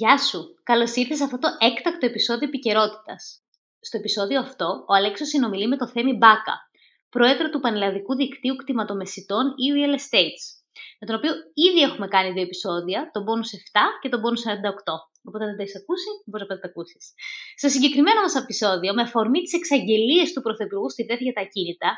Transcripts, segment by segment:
Γεια σου! Καλώς ήρθες σε αυτό το έκτακτο επεισόδιο επικαιρότητας. Στο επεισόδιο αυτό, ο Αλέξος συνομιλεί με το Θέμη Μπάκα, πρόεδρο του Πανελλαδικού Δικτύου Κτηματομεσιτών ή Real Estates, με τον οποίο ήδη έχουμε κάνει δύο επεισόδια, τον Bonus 7 και τον Bonus 48. Οπότε αν δεν τα έχεις ακούσει, μπορείς να τα ακούσεις. Στο συγκεκριμένο μας επεισόδιο, με αφορμή τις εξαγγελίες του Πρωθυπουργού στη ΔΕΘ για τα ακίνητα,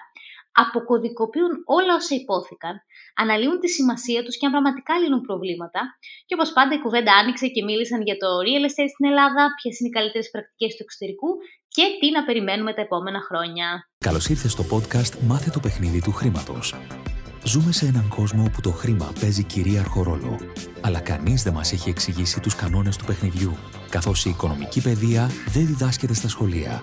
αποκωδικοποιούν όλα όσα υπόθηκαν, αναλύουν τη σημασία τους και αν πραγματικά λύνουν προβλήματα. Και όπως πάντα η κουβέντα άνοιξε και μίλησαν για το real estate στην Ελλάδα, ποιες είναι οι καλύτερες πρακτικές του εξωτερικού και τι να περιμένουμε τα επόμενα χρόνια. Καλώς ήρθες στο podcast «Μάθε το παιχνίδι του χρήματος». Ζούμε σε έναν κόσμο όπου το χρήμα παίζει κυρίαρχο ρόλο. Αλλά κανείς δεν μας έχει εξηγήσει τους κανόνες του παιχνιδιού, καθώς η οικονομική παιδεία δεν διδάσκεται στα σχολεία.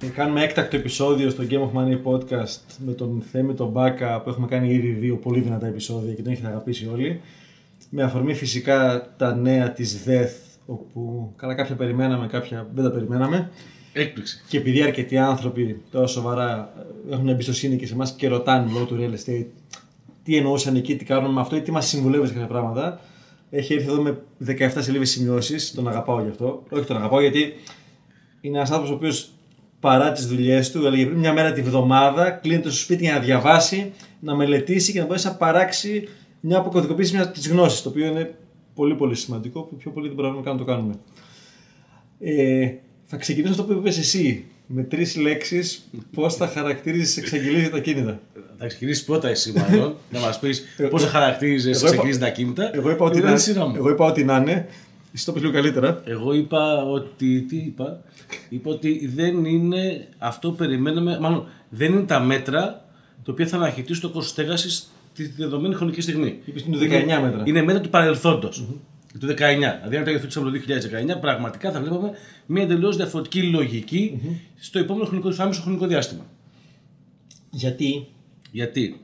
Ε, κάνουμε έκτακτο επεισόδιο στο Game of Money podcast με τον Θέμη τον Μπάκα που έχουμε κάνει ήδη δύο πολύ δυνατά επεισόδια και τον έχετε αγαπήσει όλοι. Με αφορμή φυσικά τα νέα της ΔΕΘ όπου καλά κάποια περιμέναμε, κάποια δεν τα περιμέναμε. Έκπληξη. Και επειδή αρκετοί άνθρωποι τώρα σοβαρά έχουν εμπιστοσύνη και σε εμάς και ρωτάνε λόγω του real estate τι εννοούσαν εκεί, τι κάνουν με αυτό ή τι μας συμβουλεύεις για κάποια πράγματα. Έχει έρθει εδώ με 17 σελίδες σημειώσεις. Τον αγαπάω γι' αυτό. Όχι τον αγαπάω γιατί είναι ένας άνθρωπος ο οποίος παρά τις δουλειές του, έλεγε πριν μια μέρα τη βδομάδα, κλείνεται στο σπίτι για να διαβάσει, να μελετήσει και να μπορέσει να παράξει μια αποκωδικοποίηση μιας της γνώσης. Το οποίο είναι πολύ πολύ σημαντικό, που πιο πολύ δεν μπορούμε να το κάνουμε. Ε, θα ξεκινήσω αυτό που είπες εσύ. Με τρεις λέξεις, πώς θα χαρακτηρίζει εξαγγελίε για τα κίνητα. Θα ξεκινήσεις πρώτα εσύ, μάλλον, να μας πεις πώς θα χαρακτηρίζει εξαγγελίε τα κίνητα. Εγώ είπα ότι, να, εγώ είπα ότι να είναι. Εσύ το πεις λίγο καλύτερα. Εγώ είπα ότι. Τι είπα. Είπα ότι δεν είναι αυτό που περιμέναμε. Μάλλον δεν είναι τα μέτρα τα οποία θα αναχαιτήσουν το κόστος στέγασης τη δεδομένη χρονική στιγμή. Είπες είναι το 19 μέτρα. Είναι μέτρα του παρελθόντος. Mm-hmm. Του 19. Δηλαδή, αν τα υιοθετήσαμε το 2019, πραγματικά θα βλέπαμε μια εντελώς διαφορετική λογική mm-hmm. στο επόμενο χρονικό, στο χρονικό διάστημα. Γιατί; Γιατί;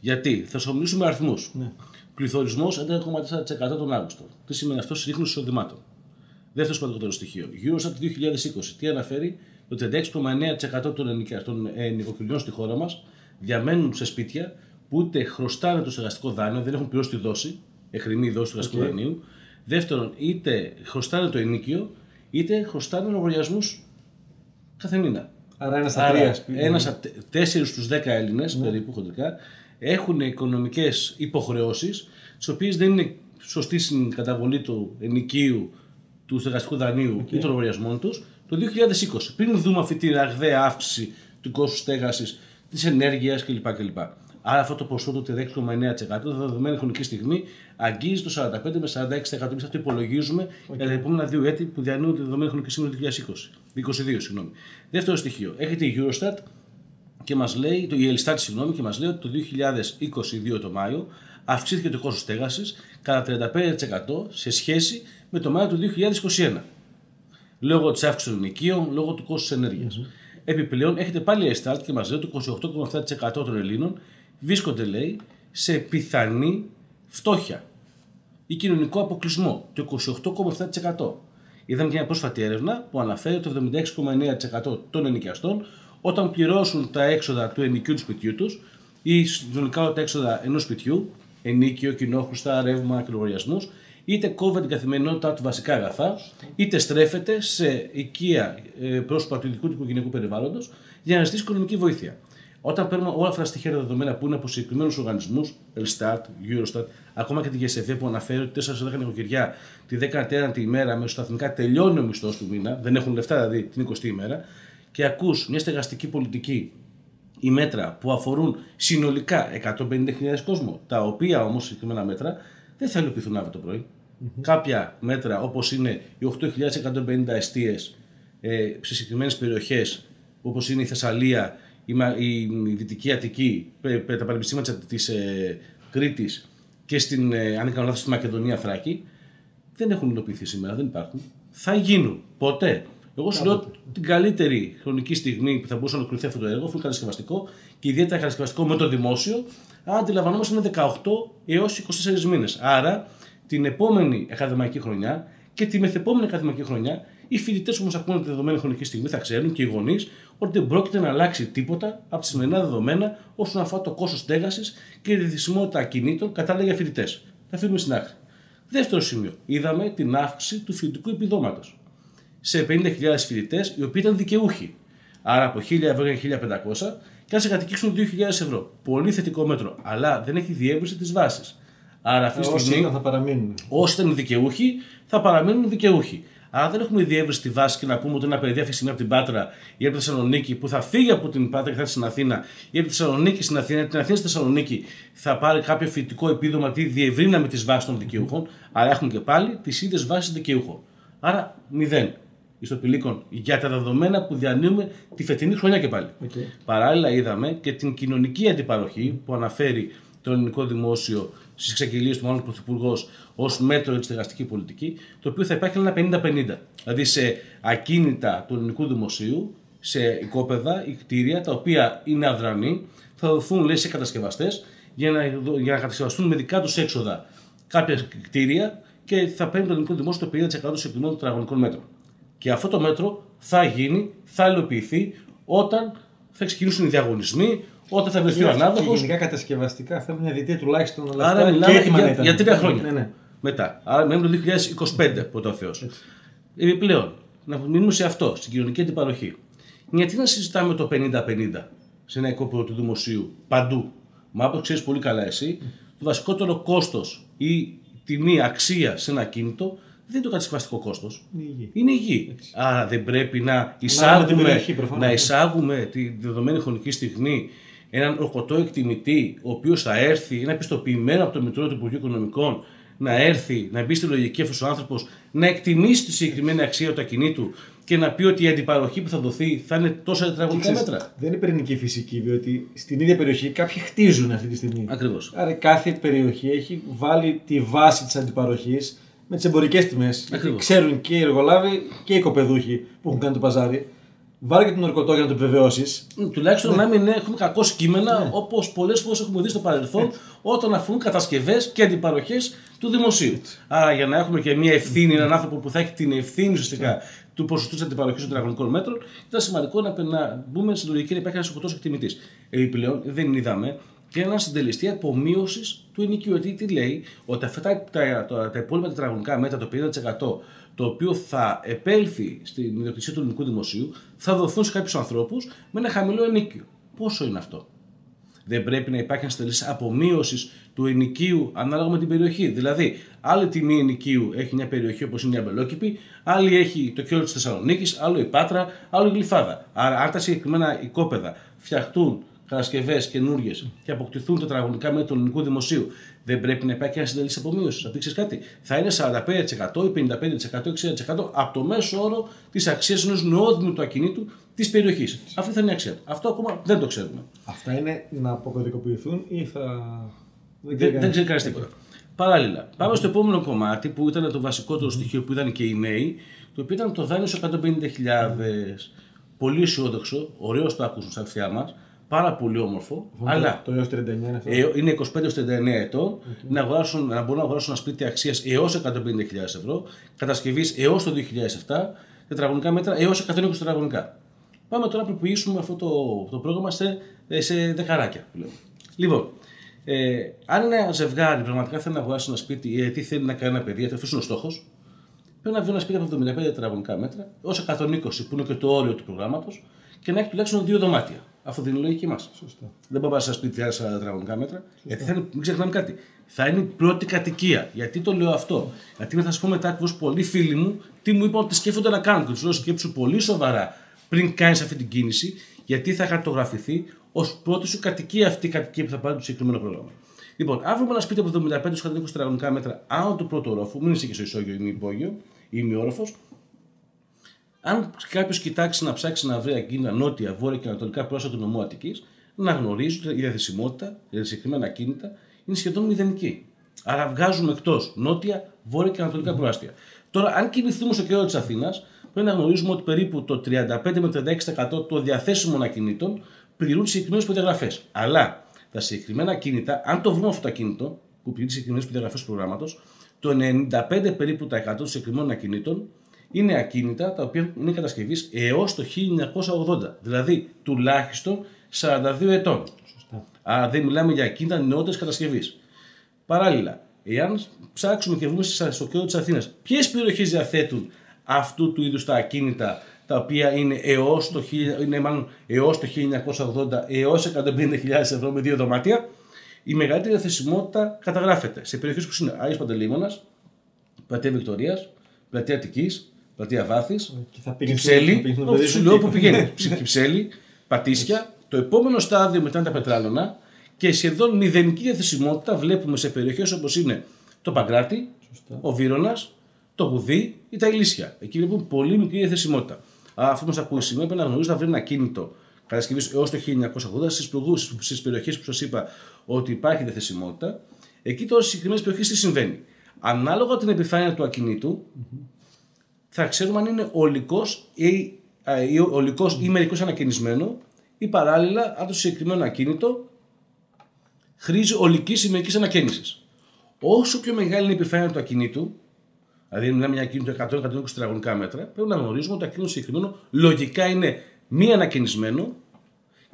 Γιατί; Θα σου μιλήσουμε αριθμούς. Ναι. Πληθωρισμός 11,4% τον Αύγουστο. Τι σημαίνει αυτό; Σε ρίχνου εισοδημάτων. Δεύτερο σημαντικότερο στοιχείο. Eurostat το 2020. Τι αναφέρει, ότι 36,9% των, των ε, νοικοκυριών στη χώρα μας διαμένουν σε σπίτια που ούτε χρωστάνε το στεγαστικό δάνειο, δεν έχουν πληρώσει τη δόση, εχρημή δόση του στεγαστικού okay. δανείου. Δεύτερον, είτε χρωστάνε το ενίκιο, είτε χρωστάνε λογαριασμούς κάθε μήνα. Άρα ένα στα τρία. Ένα στα τέσσερις στους δέκα Έλληνες, ναι. περίπου χοντρικά, έχουν οικονομικές υποχρεώσεις, τις οποίες δεν είναι σωστή στην καταβολή του ενοικίου του στεγαστικού δανείου okay. ή των λογαριασμών τους το 2020. Πριν δούμε αυτή τη ραγδαία αύξηση του κόστους στέγασης, της ενέργειας κλπ. κλπ. Άρα αυτό το ποσό του 3,9% τη δεδομένη χρονική στιγμή αγγίζει το 45 με 46%. Εμείς αυτό υπολογίζουμε okay. για τα επόμενα δύο έτη που διανύουν τη δεδομένη χρονική στιγμή του 2020. 22, συγγνώμη. Δεύτερο στοιχείο. Έχετε η Eurostat και μας λέει, το, η Elstat συγγνώμη, και μας λέει ότι το 2022 το Μάιο αυξήθηκε το κόστος στέγασης κατά 35% σε σχέση με το Μάιο του 2021. Λόγω της αύξησης των ενοικίων, λόγω του κόστους ενέργειας. Mm-hmm. Επιπλέον, έχετε πάλι η Estalt και μας λέει ότι 28,7% των Ελλήνων βρίσκονται, λέει, σε πιθανή φτώχεια ή κοινωνικό αποκλεισμό. Το 28,7%. Είδαμε και μια πρόσφατη έρευνα που αναφέρει ότι το 76,9% των ενοικιαστών όταν πληρώσουν τα έξοδα του ενοικίου του σπιτιού τους ή συνολικά τα έξοδα ενός σπιτιού, ενίκιο, κοινόχρουστα, ρεύμα και λογαριασμούς, είτε κόβει την καθημερινότητά του βασικά αγαθά, είτε στρέφεται σε οικία ε, πρόσωπα του ειδικού του οικογενειακού περιβάλλοντος για να ζητήσει οικονομική βοήθεια. Όταν παίρνουμε όλα αυτά τα στοιχεία δεδομένα που είναι από συγκεκριμένους οργανισμούς, Elstat, Eurostat, ακόμα και τη GSF που αναφέρει ότι 4 σε 10 νοικοκυριά τη 14η ημέρα μεσοσταθμικά τελειώνει ο μισθός του μήνα, δεν έχουν λεφτά δηλαδή την 20η ημέρα, και ακούς μια στεγαστική πολιτική ή μέτρα που αφορούν συνολικά 150.000 κόσμο, τα οποία όμως συγκεκριμένα μέτρα δεν θα υλοποιηθούν αύριο το πρωί. Mm-hmm. Κάποια μέτρα όπως είναι οι 8.150 αιστείε ε, σε συγκεκριμένες περιοχές όπως είναι η Θεσσαλία, η, η, η Δυτική Αττική, τα πανεπιστήμια της ε, Κρήτης και στην, ε, αν κάνω λάθος, στη Μακεδονία Θράκη, δεν έχουν υλοποιηθεί σήμερα, δεν υπάρχουν. θα γίνουν. Ποτέ. Εγώ σου λέω την καλύτερη χρονική στιγμή που θα μπορούσε να ολοκληρωθεί αυτό το έργο, αφού είναι κατασκευαστικό και ιδιαίτερα κατασκευαστικό με το δημόσιο, αντιλαμβανόμαστε είναι 18 έως 24 μήνες. Άρα την επόμενη ακαδημαϊκή χρονιά και τη μεθεπόμενη ακαδημαϊκή χρονιά, οι φοιτητές που μα ακούνε τη δεδομένη χρονική στιγμή θα ξέρουν και οι γονείς ότι δεν πρόκειται να αλλάξει τίποτα από τη σημερινά δεδομένα όσον αφορά το κόστος στέγασης και τη διθυσιμότητα ακινήτων κατάλληλα για φοιτητές. Θα φύγουμε στην άκρη. Δεύτερο σημείο. Είδαμε την αύξηση του φοιτητικού επιδόματος σε 50.000 φοιτητές, οι οποίοι ήταν δικαιούχοι. Άρα από 1.000 ευρώ για 1.500 και αν σε κατοικήσουν 2.000 ευρώ. Πολύ θετικό μέτρο, αλλά δεν έχει διεύρυνση της βάσης. Άρα αυτή τη Όσοι στιγμή, ήταν θα παραμείνουν. όσοι ήταν δικαιούχοι, θα παραμείνουν δικαιούχοι. Άρα δεν έχουμε διεύρυνση στη βάση και να πούμε ότι ένα παιδί αυτή τη στιγμή από την Πάτρα ή από τη Θεσσαλονίκη που θα φύγει από την Πάτρα και θα έρθει στην Αθήνα ή από τη Θεσσαλονίκη στην Αθήνα ή την Αθήνα στη Θεσσαλονίκη θα πάρει κάποιο φοιτητικό επίδομα τι διευρύναμε τι βάσει των δικαιούχων. Άρα έχουμε και πάλι τις ίδιες βάσεις δικαιούχων. Άρα μηδέν στο πηλίκον για τα δεδομένα που διανύουμε τη φετινή χρονιά και πάλι. Οκ. Παράλληλα, είδαμε και την κοινωνική αντιπαροχή που αναφέρει το ελληνικό δημόσιο στις εξαγγελίες του μάλλον Πρωθυπουργός ως μέτρο για τη στεγαστική πολιτική, το οποίο θα υπάρχει ένα 50-50. Δηλαδή σε ακίνητα του ελληνικού δημοσίου, σε οικόπεδα ή κτίρια τα οποία είναι αδρανή, θα δοθούν λέει, σε κατασκευαστές για να, για να κατασκευαστούν με δικά τους έξοδα κάποια κτίρια και θα παίρνει το ελληνικό δημόσιο το 50% των συμπληρώων των τετραγωνικών μέτρων. Και αυτό το μέτρο θα γίνει, θα υλοποιηθεί όταν θα ξεκινήσουν οι διαγωνισμοί, όταν θα βρεθεί ο Και ανάδοχος. γενικά κατασκευαστικά θέλουν μια διτή τουλάχιστον. Αλλά Άρα αυτά μιλάμε και έτοιμα να για, ήταν. για τρία χρόνια. Ναι, ναι. Μετά. Άρα μένουμε το 2025 που το Θεός. Επιπλέον, να μείνουμε σε αυτό, στην κοινωνική αντιπαροχή. Γιατί να συζητάμε το 50-50 σε ένα οικόπεδο του δημοσίου παντού; Μα όπως ξέρεις πολύ καλά εσύ, το βασικότερο κόστος ή τιμή αξία σε ένα κίνητο δεν είναι το κατασκευαστικό κόστος. Είναι η γη. Είναι η γη. Άρα δεν πρέπει να ανάλογα την εισάγουμε, περιοχή, προφανώς. να εισάγουμε τη δεδομένη χρονική στιγμή έναν ορκωτό εκτιμητή, ο οποίος θα έρθει, είναι πιστοποιημένο από το Μητρό του Υπουργείου Οικονομικών, να έρθει, να μπει στη λογική αυτός ο άνθρωπος, να εκτιμήσει τη συγκεκριμένη αξία του ακινήτου και να πει ότι η αντιπαροχή που θα δοθεί θα είναι τόσα τετραγωνικά Ξέρεις, μέτρα. Δεν είναι πυρηνική φυσική, διότι στην ίδια περιοχή κάποιοι χτίζουν αυτή τη στιγμή. Ακριβώς. Άρα κάθε περιοχή έχει βάλει τη βάση της αντιπαροχής με τις εμπορικές τιμές. Ακριβώς. Ξέρουν και οι εργολάβοι και οι κοπεδούχοι που έχουν κάνει το παζάρι. Βάλει και τον ορκωτό για να το επιβεβαιώσεις. Τουλάχιστον να μην έχουμε κακό κείμενα Ναι. όπως πολλές φορές έχουμε δει στο παρελθόν όταν αφορούν κατασκευές και αντιπαροχές του δημοσίου. Άρα για να έχουμε και μια ευθύνη, έναν άνθρωπο που θα έχει την ευθύνη ουσιαστικά του ποσοστού της αντιπαροχής των τετραγωνικών μέτρων, ήταν σημαντικό να, να μπούμε στην λογική να υπάρχει ένας ορκωτό εκτιμητή. Επιπλέον δεν είδαμε και έναν συντελεστή απομείωσης του ενοικίου. Γιατί τι λέει, ότι αυτά τα, τα, τα, τα υπόλοιπα τετραγωνικά μέτρα, το 50% το οποίο θα επέλθει στην ιδιοκτησία του ελληνικού δημοσίου, θα δοθούν σε κάποιους ανθρώπους με ένα χαμηλό ενίκιο. Πόσο είναι αυτό; Δεν πρέπει να υπάρχει ένας συντελεστής απομείωσης του ενοικίου ανάλογα με την περιοχή. Δηλαδή, άλλη τιμή ενοικίου έχει μια περιοχή όπως είναι η Αμπελόκηπη, άλλη έχει το κέντρο της Θεσσαλονίκης, άλλο η Πάτρα, άλλο η Γλυφάδα. Άρα, αν τα συγκεκριμένα οικόπεδα φτιαχτούν κατασκευές καινούριε και αποκτηθούν τετραγωνικά μέτρα του ελληνικού δημοσίου, δεν πρέπει να υπάρχει ένα συντελεστή απομείωση. Να ξέρεις κάτι, θα είναι 45% ή 55% 60% από το μέσο όρο της αξίας ενός νεόδημου του ακινήτου της περιοχής. Αυτή θα είναι η αξία του. Αυτό ακόμα δεν το ξέρουμε. Αυτά είναι να αποκωδικοποιηθούν ή θα. Δεν, δεν ξέρει κανείς τίποτα. Παράλληλα, πάμε στο επόμενο κομμάτι που ήταν το βασικότερο στοιχείο που ήταν και οι νέοι, το οποίο ήταν το δάνειο σε 150.000. Πολύ αισιόδοξο, ωραίος το ακούσουν στα αυτιά μας, πάρα πολύ όμορφο, αλλά Το έως 39 είναι αυτό. ε, είναι 25-39 ετών, να, αγοράσουν, να μπορούν να αγοράσουν ένα σπίτι αξίας έως 150.000 ευρώ, κατασκευής έως το 2007, τετραγωνικά μέτρα έως 120 τετραγωνικά. Πάμε τώρα να απλοποιήσουμε αυτό το, το πρόγραμμα σε, ε, σε δεκαράκια. που λέμε. Λοιπόν, ε, αν ένα ζευγάρι πραγματικά θέλει να αγοράσει ένα σπίτι ή τι θέλει να κάνει ένα παιδί, γιατί αυτό είναι ο στόχος, πρέπει να βρει ένα σπίτι από 75 τετραγωνικά μέτρα έως 120 που είναι και το όριο του προγράμματος και να έχει τουλάχιστον δύο δωμάτια. Αυτό είναι η λογική μας. Σωστά. Δεν μπορεί να πα σε ένα σπίτι 40 τετραγωνικά μέτρα. Γιατί θα είναι, μην ξεχνάμε κάτι. Θα είναι η πρώτη κατοικία. Γιατί το λέω αυτό. Γιατί θα σα πω μετά ακριβώς πολλοί φίλοι μου τι μου είπαν ότι σκέφτονται να κάνουν. Και τους λέω σκέψου πολύ σοβαρά πριν κάνεις αυτή την κίνηση, γιατί θα χαρτογραφηθεί ως πρώτη σου κατοικία αυτή η κατοικία που θα πάρει το συγκεκριμένο πρόγραμμα. Λοιπόν, αν βρούμε ένα σπίτι από 75 120 τετραγωνικά μέτρα άνω του πρώτου ορόφου, μην είσαι και στο ισόγειο ή μη υπόγειο ή μη όροφο, αν κάποιος κοιτάξει να ψάξει να βρει ακίνητα νότια, βόρεια και ανατολικά πρόσωπα του νομού Αττικής, να γνωρίζει ότι η διαθεσιμότητα για τα συγκεκριμένα ακίνητα είναι σχεδόν μηδενική. Άρα βγάζουμε εκτός νότια, βόρεια και ανατολικά προάστια. Τώρα, αν κινηθούμε στο κέντρο της Αθήνας, πρέπει να γνωρίζουμε ότι περίπου το 35 με 36% των διαθέσιμων ακινήτων πληρούν συγκεκριμένες προδιαγραφές. Αλλά τα συγκεκριμένα ακίνητα, αν το βρούμε αυτό το ακίνητο που πληρεί συγκεκριμένες προδιαγραφές του προγράμματος, το 95 περίπου τα 100 των συγκεκριμένων ακινήτων είναι ακίνητα τα οποία είναι κατασκευής έως το 1980. Δηλαδή τουλάχιστον 42 ετών. Σωστά. Άρα δεν μιλάμε για ακίνητα νεότερης κατασκευής. Παράλληλα, εάν ψάξουμε και βρούμε στο κέντρο της Αθήνας ποιες περιοχές διαθέτουν αυτού του είδους τα ακίνητα τα οποία είναι έως το, χι- είναι μάλλον έως το 1980 έως 150.000 ευρώ με δύο δωμάτια, η μεγαλύτερη διαθεσιμότητα καταγράφεται σε περιοχές που είναι Άγιος Παντελήμωνας, Πλατεία Βικτωρίας, Πλατεία Αττικής, Πλατεία Βάθη, Και θα πήγαινε Κυψέλη, όπου σου λέω που πηγαίνει. Ψη- Κυψέλη, Πατήσια. Το επόμενο στάδιο μετά είναι τα πετράλωνα και σχεδόν μηδενική διαθεσιμότητα βλέπουμε σε περιοχές όπως είναι το Παγκράτη, Σωστά. ο Βύρονα, το Γουδί ή τα Ηλίσια. Εκεί βλέπουμε πολύ μικρή διαθεσιμότητα. Άρα, αυτό μας ακούει σήμερα πρέπει να γνωρίζεις να βρει ένα κίνητο κατασκευής έως το 1980 στις περιοχές που σας είπα ότι υπάρχει διαθεσιμότητα. Εκεί τώρα στις συγκεκριμένες περιοχές τι συμβαίνει. Ανάλογα την επιφάνεια του ακινήτου, θα ξέρουμε αν είναι ολικός ή, α, ή, ολικός ή μερικώς ανακαινισμένο ή παράλληλα αν το συγκεκριμένο ακίνητο χρήζει ολικής ή μερικής ανακαίνησης. Όσο πιο μεγάλη είναι η επιφάνεια του ακινήτου, δηλαδή μιλάμε για ακίνητο 100-120 τετραγωνικά μέτρα, πρέπει να γνωρίζουμε ότι το ακίνητο συγκεκριμένο λογικά είναι μη ανακαινισμένο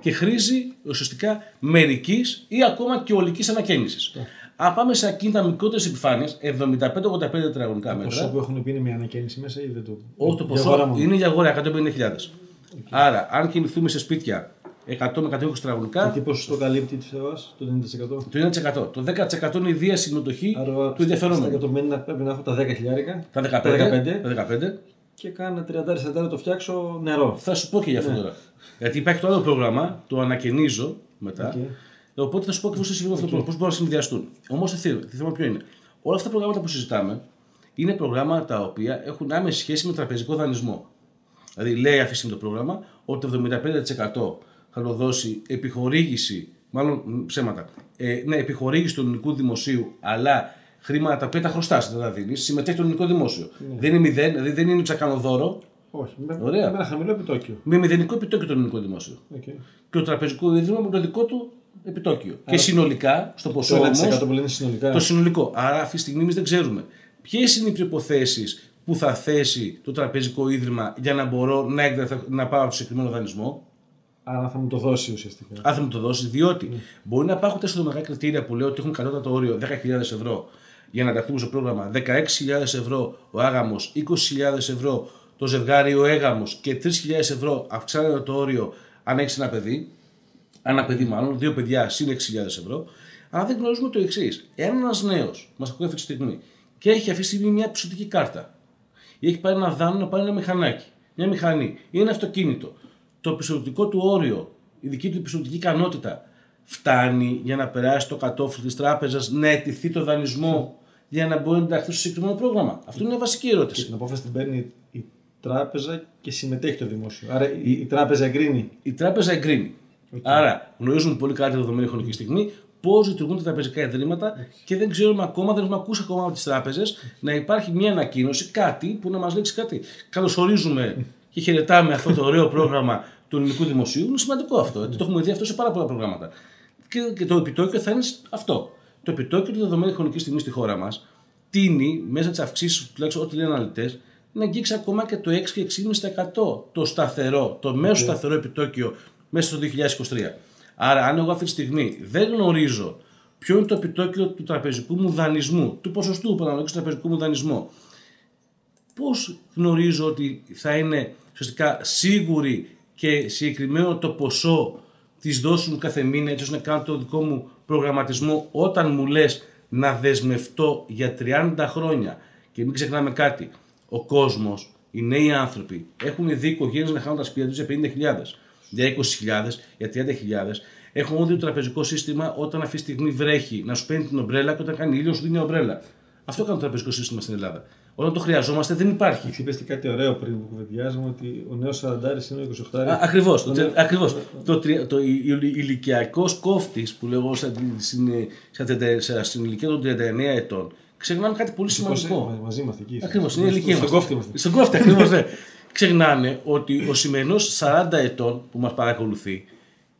και χρήζει ουσιαστικά μερικής ή ακόμα και ολικής ανακαίνησης. Αν πάμε σε ακίνητα μικρότερες επιφάνειες, 75-85 τετραγωνικά μέτρα, Ποσό που έχουν πει είναι μια ανακαίνιση μέσα ή δεν το. όχι το Για αγορά ποσό μόνο. είναι για αγορά 150.000. Άρα, αν κινηθούμε σε σπίτια 100 με 120 Και τετραγωνικά, τι ποσοστό καλύπτει της ΦΕΟΑ, το 90%. το 1%. Το 10% είναι η δία συμμετοχή Άρα του στα ενδιαφερόμενου. 150 πρέπει να έχω τα 10 χιλιάρικα. Τα 15, Τα 15. τα 15. Και κάνα 30-40 το φτιάξω νερό. Θα σου πω και για αυτό τώρα. Γιατί υπάρχει το άλλο πρόγραμμα, το ανακαινίζω μετά. Οκ. Οπότε θα σου πω ακριβώς τι συμβαίνει με αυτό το πρόγραμμα, πώς μπορούν να συνδυαστούν. Όμως το θέμα ποιο είναι. Όλα αυτά τα προγράμματα που συζητάμε είναι προγράμματα τα οποία έχουν άμεση σχέση με τραπεζικό δανεισμό. Δηλαδή, λέει αυτή τη στιγμή το πρόγραμμα ότι το 75% θα το δώσει επιχορήγηση, μάλλον μ, ψέματα, ε, ναι, επιχορήγηση του ελληνικού δημοσίου, αλλά χρήματα τα οποία τα χρωστά, δεν τα δίνεις, συμμετέχει το ελληνικό δημόσιο. Δεν είναι μηδέν, δηλαδή δεν είναι ότι θα κάνω δώρο, Όχι, με, Ωραία. με ένα χαμηλό επιτόκιο. με μηδενικό επιτόκιο το ελληνικό δημόσιο. Okay. Και το τραπεζικό ίδρυμα με το δικό του επιτόκιο. Και συνολικά, στο ποσό Το όμως, 1% που λένε συνολικά. το συνολικό. Άρα αυτή τη στιγμή εμείς δεν ξέρουμε ποιες είναι οι προποθέσει που θα θέσει το τραπεζικό ίδρυμα για να μπορώ να, εκδεθ- να πάω το συγκεκριμένο δανεισμό; Άρα θα μου το δώσει ουσιαστικά. Αν θα μου το δώσει, διότι μπορεί να υπάρχουν τέσσερα μεγάλα κριτήρια που λέω ότι έχουν κατώτατο όριο 10.000 ευρώ για να ενταχθούμε στο πρόγραμμα, 16.000 ευρώ ο άγαμος, 20.000 ευρώ το ζευγάρι ο έγαμος και 3.000 ευρώ αυξάνεται το όριο αν έχεις ένα παιδί. Ένα παιδί, μάλλον, δύο παιδιά συν 6.000 ευρώ. Αλλά δεν γνωρίζουμε το εξής. Εάν ένας νέος μας ακούει αυτή τη στιγμή και έχει αυτή τη στιγμή μια πιστοτική κάρτα ή έχει πάρει ένα δάνειο να πάρει ένα μηχανάκι, μια μηχανή ή ένα αυτοκίνητο, το πιστοτικό του όριο, η δική του πιστοτική ικανότητα φτάνει για να περάσει το κατόφλι της τράπεζας, να αιτηθεί το δανεισμό για να μπορεί να ενταχθεί στο συγκεκριμένο πρόγραμμα. Αυτό είναι μια βασική Και ερώτηση. την απόφαση την παίρνει η τράπεζα και συμμετέχει το δημόσιο. Άρα η, η τράπεζα εγκρίνει. Η τράπεζα εγκρίνει. Άρα γνωρίζουμε πολύ καλά τη δεδομένη χρονική στιγμή πώς λειτουργούν τα τραπεζικά ιδρύματα και δεν ξέρουμε ακόμα, δεν έχουμε ακούσει ακόμα από τις τράπεζες να υπάρχει μια ανακοίνωση, κάτι που να μας λέξει κάτι. Καλωσορίζουμε και χαιρετάμε αυτό το ωραίο πρόγραμμα του ελληνικού δημοσίου. Είναι σημαντικό αυτό. γιατί Το έχουμε δει αυτό σε πάρα πολλά προγράμματα. Και, και το επιτόκιο θα είναι αυτό. Το επιτόκιο τη δεδομένη χρονική στιγμή στη χώρα μας τίνει μέσα τι αυξήσεις, τουλάχιστον ό,τι λένε αναλυτές, να αγγίξει ακόμα και το 6 και 6,5% το σταθερό, το μέσο σταθερό επιτόκιο μέσα στο 2023. Άρα, αν εγώ αυτή τη στιγμή δεν γνωρίζω ποιο είναι το επιτόκιο του τραπεζικού μου δανεισμού, του ποσοστού που αναλογεί στο τραπεζικό μου δανεισμό, πώς γνωρίζω ότι θα είναι ουσιαστικά σίγουρη και συγκεκριμένο το ποσό της δόσης μου κάθε μήνα, έτσι ώστε να κάνω το δικό μου προγραμματισμό όταν μου λες να δεσμευτώ για 30 χρόνια. Και μην ξεχνάμε κάτι. Ο κόσμος, οι νέοι άνθρωποι έχουν δει οικογένειες να χάνουν τα σπίτια τους για 50.000, για 20.000, για 30.000. Έχουμε δει το τραπεζικό σύστημα όταν αυτή τη στιγμή βρέχει να σου παίρνει την ομπρέλα και όταν κάνει ήλιο σου δίνει ομπρέλα. Αυτό κάνει το τραπεζικό σύστημα στην Ελλάδα. Όταν το χρειαζόμαστε δεν υπάρχει. Είπε και κάτι ωραίο πριν που κουβεντιάζουμε ότι ο νέος 40 είναι ο 28. Ακριβώς. Το, τε- ακριβώς. το, τρι- το, η- η- ηλικιακός κόφτης που λέγω στα- στην, στα τεντε- στα- στην ηλικία των 39 ετών ξεχνάμε κάτι πολύ σημαντικό. Μα- Μαζί είμαστε εκεί. Ακριβώς, είναι η Στο- ηλικία Στον μας. κόφτη είμαστε. Στον κόφτη, ακριβώς, ναι. Ξεχνάνε ότι ο σημερινός 40 ετών που μας παρακολουθεί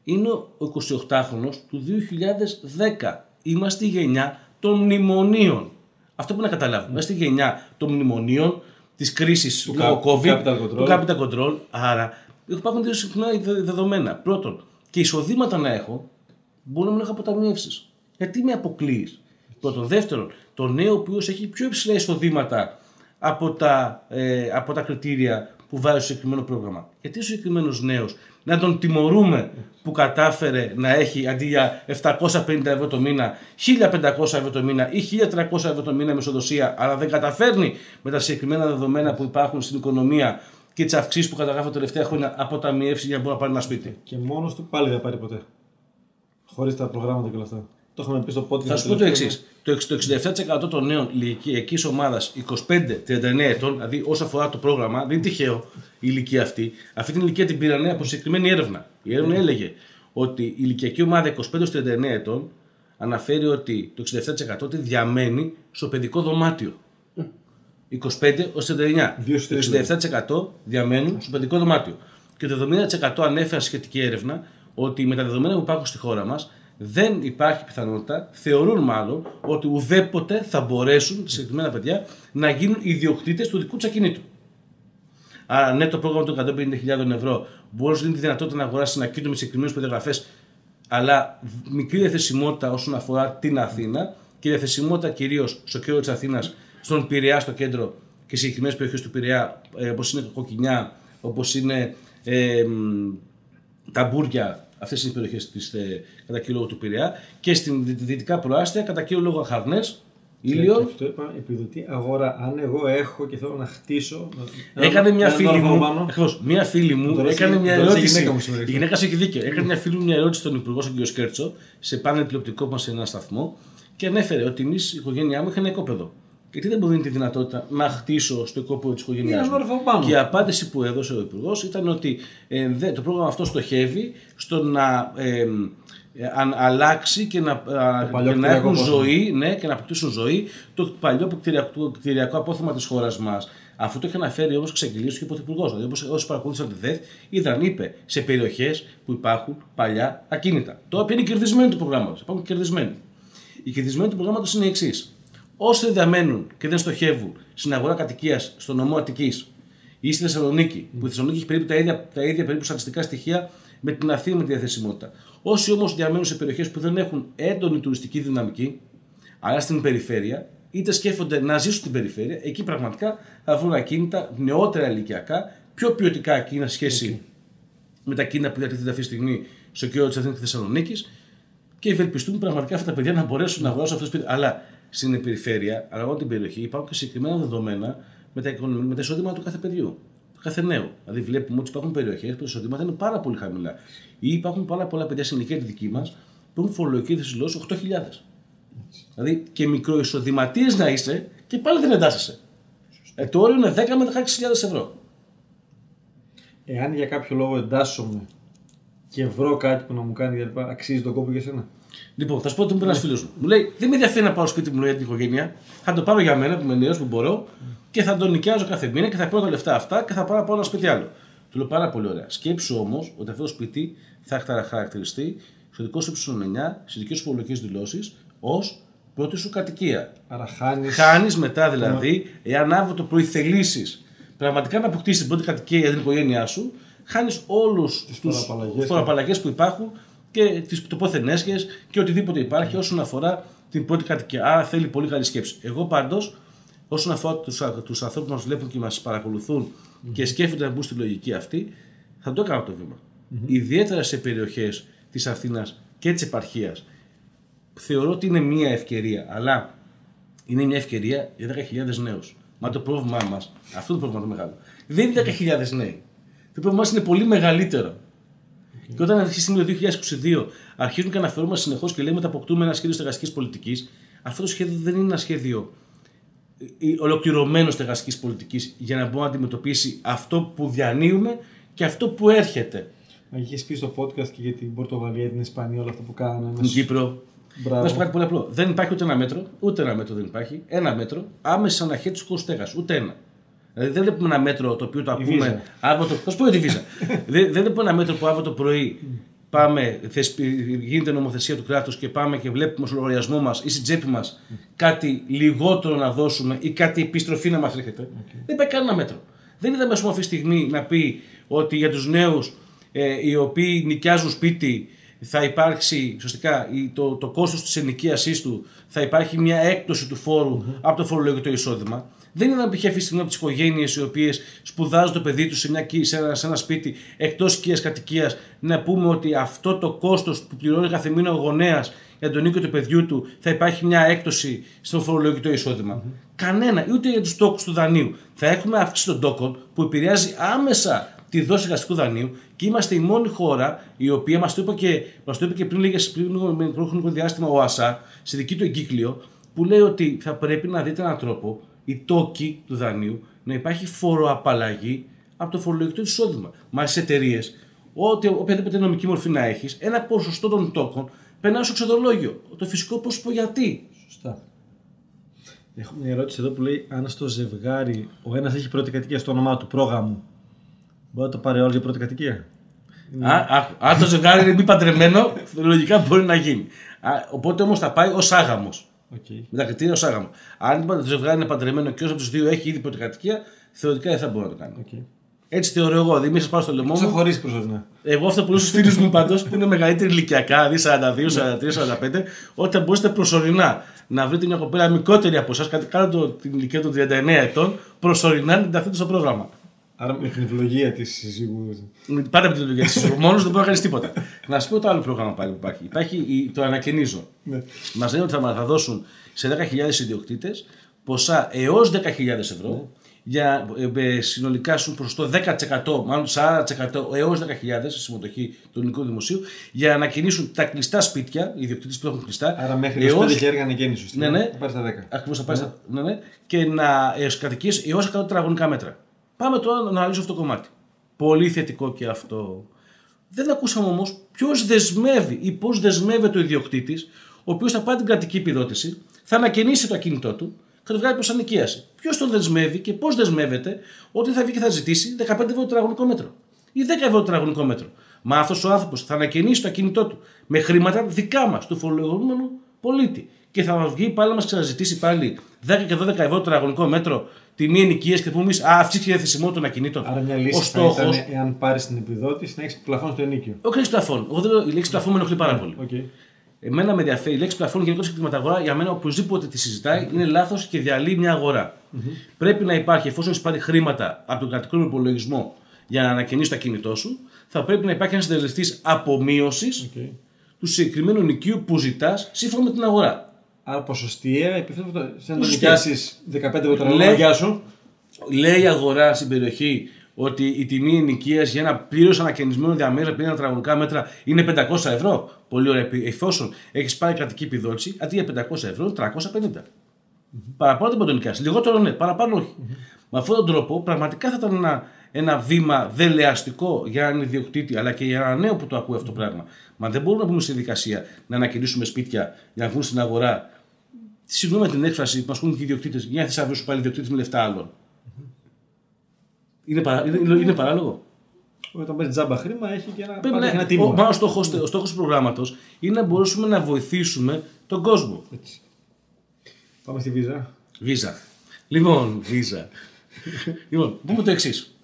είναι ο 28χρονο του 2010. Είμαστε η γενιά των μνημονίων. Αυτό που να καταλάβουμε. Είμαστε η γενιά των μνημονίων, της κρίσης Του λόγω κα- COVID, capital control. του capital control. Άρα υπάρχουν δύο συχνά δε- δεδομένα. Πρώτον, και εισοδήματα να έχω, μπορώ να μην έχω αποταμιεύσεις. Γιατί με αποκλείεις; Πρώτον. Δεύτερον, το νέο ο οποίο έχει πιο υψηλά εισοδήματα από τα, ε, από τα κριτήρια που βάζει στο συγκεκριμένο πρόγραμμα. Γιατί ο συγκεκριμένος νέος να τον τιμωρούμε που κατάφερε να έχει αντί για 750 ευρώ το μήνα, 1500 ευρώ το μήνα ή 1300 ευρώ το μήνα μεσοδοσία, αλλά δεν καταφέρνει με τα συγκεκριμένα δεδομένα που υπάρχουν στην οικονομία και τις αυξήσεις που καταγράφω τα τελευταία χρόνια αποταμιεύσει για να μπορεί να πάρει ένα σπίτι. Και μόνος του πάλι δεν θα πάρει ποτέ. Χωρίς τα προγράμματα και όλα αυτά. Το είχαμε πει στο podcast. Θα σου πω το εξής. Το εξ- το 67% των νέων ηλικιακής ομάδας 25-39 ετών, δηλαδή όσο αφορά το πρόγραμμα, δεν είναι τυχαίο η ηλικία αυτή. Αυτή την ηλικία την πήρανε από συγκεκριμένη έρευνα. Η έρευνα έλεγε ότι η ηλικιακή ομάδα 25-39 ετών αναφέρει ότι το 67% ότι διαμένει στο παιδικό δωμάτιο. 25 ως 39. Δύο στους Το τρεις, 67% διαμένουν στο παιδικό δωμάτιο. Και το 70% ανέφερε σχετική έρευνα ότι με τα δεδομένα που υπάρχουν στη χώρα μας δεν υπάρχει πιθανότητα, θεωρούν μάλλον, ότι ουδέποτε θα μπορέσουν συγκεκριμένα παιδιά να γίνουν ιδιοκτήτες του δικού τους ακινήτου. Άρα, ναι, το πρόγραμμα των 150.000 ευρώ μπορεί να σου δίνει τη δυνατότητα να αγοράσει ένα κίνητο με συγκεκριμένες προδιαγραφές, αλλά μικρή διαθεσιμότητα όσον αφορά την Αθήνα και διαθεσιμότητα κυρίως στο κέντρο της Αθήνας, στον Πειραιά στο κέντρο και σε συγκεκριμένες περιοχές του Πειραιά, ε, όπως είναι Κοκκινιά, όπως είναι ε, μ, τα Μπούρια, αυτές είναι οι περιοχές ε, κατά κύριο λόγο του Πειραιά, και στην δυ- δυτικά προάστια κατά κύριο λόγο Αχαρνέ, Ήλιο. Και αυτό είπα, επιδοτή αγορά. Αν εγώ έχω και θέλω να χτίσω. να- Έκανε ένα- μια ένα φίλη όροφο μου, πάνω. ακριβώς, μια φίλη μου Το ρωτήσει- έκανε μια το ρωτήσει η ερώτηση. γυναίκα μου σήμερα. Η γυναίκα σου έχει δίκιο. Έκανε μια φίλη μου μια ερώτηση στον Υπουργό, στον κ. Σκέρτσο, σε πάνελ τηλεοπτικό μας σε ένα σταθμό και ανέφερε ότι εμείς, η οικογένειά μου, είχε ένα οικόπεδο. Γιατί δεν μου δίνει τη δυνατότητα να χτίσω στο οικόπεδο της οικογένειάς Ένα μου. όροφο πάνω. Και η απάντηση που έδωσε ο Υπουργός ήταν ότι ε, δε- το πρόγραμμα αυτό στοχεύει στο να ε, ε, αν, αλλάξει και να, α, παλιό και να κτηριακό έχουν απόθεμα. ζωή ναι, και να αποκτήσουν ζωή το παλιό κτηριακό, κτηριακό απόθεμα της χώρας μας. Αυτό το είχε αναφέρει όμως εξαγγελίε του Υπουργό. Δηλαδή, όπως όσοι παρακολούθησαν τη ΔΕΘ, είδαν, είπε, σε περιοχές που υπάρχουν παλιά ακίνητα. Το οποίο είναι κερδισμένο του προγράμματος. Υπάρχουν κερδισμένοι. Οι κερδισμένοι του προγράμματος είναι οι εξής. Όσοι δεν διαμένουν και δεν στοχεύουν στην αγορά κατοικίας στο νομό Αττικής ή στη Θεσσαλονίκη, που η Θεσσαλονίκη έχει περίπου τα ίδια, τα ίδια περίπου στατιστικά στοιχεία με την Αθήνα με τη διαθεσιμότητα. Όσοι όμως διαμένουν σε περιοχές που δεν έχουν έντονη τουριστική δυναμική, αλλά στην περιφέρεια, είτε σκέφτονται να ζήσουν στην περιφέρεια, εκεί πραγματικά θα βρουν ακίνητα νεότερα ηλικιακά, πιο ποιοτικά ακίνητα σε σχέση με τα ακίνητα που διατίθεται αυτή τη στιγμή στο κέντρο της Αθήνας και Θεσσαλονίκης και ευελπιστούν πραγματικά αυτά τα παιδιά να μπορέσουν να αγοράσουν αυτό το σπίτι. Αλλά στην περιφέρεια, αλλά όλη την περιοχή, υπάρχουν και συγκεκριμένα δεδομένα με τα, οικονομικά- με τα εισοδήματα του κάθε παιδιού. Του κάθε νέου. Δηλαδή, βλέπουμε ότι υπάρχουν περιοχές που τα εισοδήματα είναι πάρα πολύ χαμηλά. Ή υπάρχουν πάρα πολλά παιδιά στην ηλικία τη δική μας που έχουν φορολογική θεσιλώση 8.000. Δηλαδή και μικροεισοδηματίες να είσαι και πάλι δεν εντάσσεσαι. Ε, το όριο είναι 10 με 16.000 ευρώ. Εάν για κάποιο λόγο εντάσσομαι και βρω κάτι που να μου κάνει κλπ. αξίζει τον κόπο για σένα. Λοιπόν, θα σου πω ότι μου είπε ένα φίλος μου. Μου λέει: Δεν με ενδιαφέρει να πάω σπίτι μου λέει, για την οικογένεια. Θα το πάρω για μένα που είμαι νέος που μπορώ και θα τον νοικιάζω κάθε μήνα και θα παίρνω τα λεφτά αυτά και θα πάω να πάω ένα σπίτι άλλο. Του λέω πάρα πολύ ωραία. Σκέψου όμως ότι αυτό το σπίτι θα χαρακτηριστεί στο δικό σου ύψο 9, στις δικές σου φορολογικές δηλώσεις ως πρώτη σου κατοικία. Άρα χάνεις. Χάνεις μετά δηλαδή, εάν αύριο το πρωί θελήσεις πραγματικά να αποκτήσεις την πρώτη κατοικία για την οικογένειά σου, χάνεις όλους τις φοροαπαλλαγές. φοροαπαλλαγές που υπάρχουν και τις τοποθενέσχε και οτιδήποτε υπάρχει όσον αφορά την πρώτη κατοικία. Άρα θέλει πολύ καλή σκέψη. Εγώ πάντως, όσον αφορά τους ανθρώπους που μας βλέπουν και μας παρακολουθουν και σκέφτονται να μπουν στη λογική αυτή, θα το έκανα το βήμα. Ιδιαίτερα σε περιοχές της Αθήνας και της επαρχίας. Θεωρώ ότι είναι μία ευκαιρία, αλλά είναι μια ευκαιρία για 10.000 νέους. Μα το πρόβλημά μας, αυτό το πρόβλημα το μεγάλο, δεν είναι 10.000 νέοι. Το πρόβλημά μας είναι πολύ μεγαλύτερο. Και όταν αρχίσει το 2022 αρχίζουν και αναφερόμαστε συνεχώς και λέμε ότι αποκτούμε ένα σχέδιο στεγαστικής πολιτικής, αυτό το σχέδιο δεν είναι ένα σχέδιο ε, ολοκληρωμένο στεγαστικής πολιτικής για να μπορεί να αντιμετωπίσει αυτό που διανύουμε και αυτό που έρχεται. Μα είχες πει στο podcast και για την Πορτογαλία, την Ισπανία, όλα αυτά που κάνανε. Στην Κύπρο, Μπράβο. Να σου πω κάτι πολύ απλό. Δεν υπάρχει ούτε ένα μέτρο, ούτε ένα μέτρο δεν υπάρχει. Ένα μέτρο άμεσα αναχέτηση του στέγας. Ούτε ένα. Δηλαδή δεν βλέπουμε ένα μέτρο το οποίο το Η ακούμε βίζα. αύριο το. Θα σου πω για τη βίζα. δεν, δεν βλέπουμε ένα μέτρο που αύριο το πρωί πάμε, θεσπι- γίνεται νομοθεσία του κράτους και πάμε και βλέπουμε στο λογαριασμό μας ή στην τσέπη μας κάτι λιγότερο να δώσουμε ή κάτι επιστροφή να μας έρχεται. Δεν υπάρχει κανένα μέτρο. Δεν είδαμε, ας πούμε, αυτή τη στιγμή να πει ότι για τους νέους ε, οι οποίοι νοικιάζουν σπίτι θα υπάρξει ουσιαστικά η- το, το κόστος της ενοικίασής του, θα υπάρχει μια έκπτωση του φόρου από το φορολογικό εισόδημα. Δεν είναι π.χ. αυτή τη στιγμή από τις οικογένειες οι οποίες σπουδάζουν το παιδί τους σε, μια, κη- σε, ένα, σε ένα σπίτι εκτός οικίας κατοικίας να πούμε ότι αυτό το κόστος που πληρώνει κάθε μήνα ο γονέας για τον οίκο του παιδιού του θα υπάρχει μια έκπτωση στο φορολογικό εισόδημα. Κανένα, ούτε για τους τόκους του δανείου. Θα έχουμε αύξηση των τόκων που επηρεάζει άμεσα τη δόση εργαστικού δανείου και είμαστε η μόνη χώρα η οποία μας το είπε και, μας το είπε και πριν, λίγες, πριν λίγο με μικρό χρονικό διάστημα ο ΑΣΑ, στη δική του εγκύκλιο, που λέει ότι θα πρέπει να δείτε έναν τρόπο οι τόκοι του δανείου να υπάρχει φοροαπαλλαγή από το φορολογικό του εισόδημα. Μας στι εταιρείες, ό,τι οποιαδήποτε νομική μορφή να έχεις, ένα ποσοστό των τόκων περνάει στο ξεδολόγιο. Το φυσικό πρόσωπο γιατί; Σωστά. Έχω μια ερώτηση εδώ που λέει αν στο ζευγάρι ο ένας έχει πρώτη κατοικία στο όνομά του, πρόγραμμο. Μπορεί να το πάρει όλο για πρώτη κατοικία; Α, α, αν το ζευγάρι είναι μη παντρεμένο, λογικά μπορεί να γίνει. Α, οπότε όμως θα πάει ως άγαμος. Okay. Με τα κριτήρια ω άγαμο. Αν το ζευγάρι είναι παντρεμένο και όσο από τους δύο έχει ήδη πρωτοκατοικία, θεωρητικά δεν θα μπορεί να το κάνει. Okay. Έτσι θεωρώ εγώ. Δηλαδή, μην σας πάω στο λαιμό μου. Ξεχωρίσει προσωρινά. Εγώ αυτό που λέω στους φίλους μου πάντως που είναι μεγαλύτεροι ηλικιακά, δηλαδή 42, 43, 45, ότι θα μπορέσετε προσωρινά να βρείτε μια κοπέλα μικρότερη από εσάς, κάτω το, την ηλικία των 39 ετών, προσωρινά να την ταχθείτε στο πρόγραμμα. Άρα με την ευλογία της συζύγου. Πάντα με την λογική της. Μόνος δεν μπορεί να κάνει τίποτα. να σου πω το άλλο πρόγραμμα πάλι που υπάρχει. Υπάρχει η- το ανακαινίζω. Ναι. Μας λένε ότι θα, μας- θα δώσουν σε 10.000 ιδιοκτήτες ποσά έως 10.000 ευρώ για ε, ε, συνολικά σου ποσοστό 10%, μάλλον 40% έως 10.000 σε συμμετοχή του ελληνικού δημοσίου για να ανακαινήσουν τα κλειστά σπίτια, οι ιδιοκτήτες που έχουν κλειστά. Άρα μέχρι έως- 25 χέρια ανακαίνιση. ουσιαστικά. Ναι, ναι. Θα πάρεις τα 10. Ακριβώς θα πάει στα. Ναι, ναι. Και να ε, κατοικίε έως 100 τετραγωνικά μέτρα. Πάμε τώρα να αναλύσουμε αυτό το κομμάτι. Πολύ θετικό και αυτό. Δεν ακούσαμε όμως ποιος δεσμεύει ή πώς δεσμεύεται ο ιδιοκτήτης, ο οποίος θα πάρει την κρατική επιδότηση, θα ανακαινήσει το ακίνητό του και θα το βγάλει προς ανοικίαση. Ποιος τον δεσμεύει και πώς δεσμεύεται ότι θα βγει και θα ζητήσει 15 ευρώ το τετραγωνικό μέτρο ή 10 ευρώ το τετραγωνικό μέτρο. Μα αυτός ο άνθρωπος θα ανακαινήσει το ακίνητό του με χρήματα δικά μας, του φορολογούμενου πολίτη. Και θα βγει πάλι να μας ξαναζητήσει πάλι 10 και 12 ευρώ το τετραγωνικό μέτρο τιμή ενοικία και πούμε εμείς, Α, αυξήθηκε η διαθεσιμότητα των ακινήτων. Άρα μια λύση Ο θα στόχο. ήταν, εάν πάρεις την επιδότηση, να έχεις πλαφόν στο ενίκιο. Όχι λέξη πλαφών. Εγώ δεν λέω, η λέξη πλαφών με ενοχλεί πάρα πολύ. Okay. Εμένα με ενδιαφέρει. Η λέξη πλαφών γενικώ στην κτηματαγορά για μένα οπωσδήποτε τη συζητάει είναι λάθος και διαλύει μια αγορα Πρέπει να υπάρχει, εφόσον έχει πάρει χρήματα από τον κρατικό υπολογισμό για να ανακαινήσει το ακίνητό σου, θα πρέπει να υπάρχει ένας συντελεστής απομείωσης Okay. του συγκεκριμένου νοικίου που ζητάς σύμφωνα με την αγορά. Άρα ποσοστιαία, επιθέτω το. Σε να το Ποσοστιαία. νοικιάσεις 15 ευρώ Λέει- γεια σου. Λέει η αγορά στην περιοχή ότι η τιμή ενοικίας για ένα πλήρως ανακαινισμένο διαμέρισμα πριν τετραγωνικά μέτρα είναι 500 ευρώ. Πολύ ωραία. Επι- Εφόσον έχεις πάρει κρατική επιδότηση, αντί για 500 ευρώ είναι 350. Παραπάνω δεν μπορεί να το νοικιάσεις. Λιγότερο ναι, παραπάνω όχι. Με αυτόν τον τρόπο πραγματικά θα ήταν ένα, ένα βήμα δελεαστικό για έναν ιδιοκτήτη αλλά και για έναν νέο που το ακούει αυτό το πράγμα. Μα δεν μπορούμε να πούμε στη δικασία να ανακαινήσουμε σπίτια για να βγουν στην αγορά. Συγγνώμη με την έκφραση που μα ακούνε και οι ιδιοκτήτες, για να θησαυρίσουν πάλι ιδιοκτήτε με λεφτά άλλων. Είναι, παρά, είναι, είναι παράλογο. Όταν παίρνει τζάμπα χρήμα, έχει και ένα, Πρέπει πάντα να, έχει ένα ο, τίμημα. μα ο στόχος, ο στόχος του προγράμματος είναι να μπορέσουμε να βοηθήσουμε τον κόσμο. Έτσι. Πάμε στη βίζα. Βίζα. Λοιπόν, βίζα. λοιπόν, πούμε το εξής.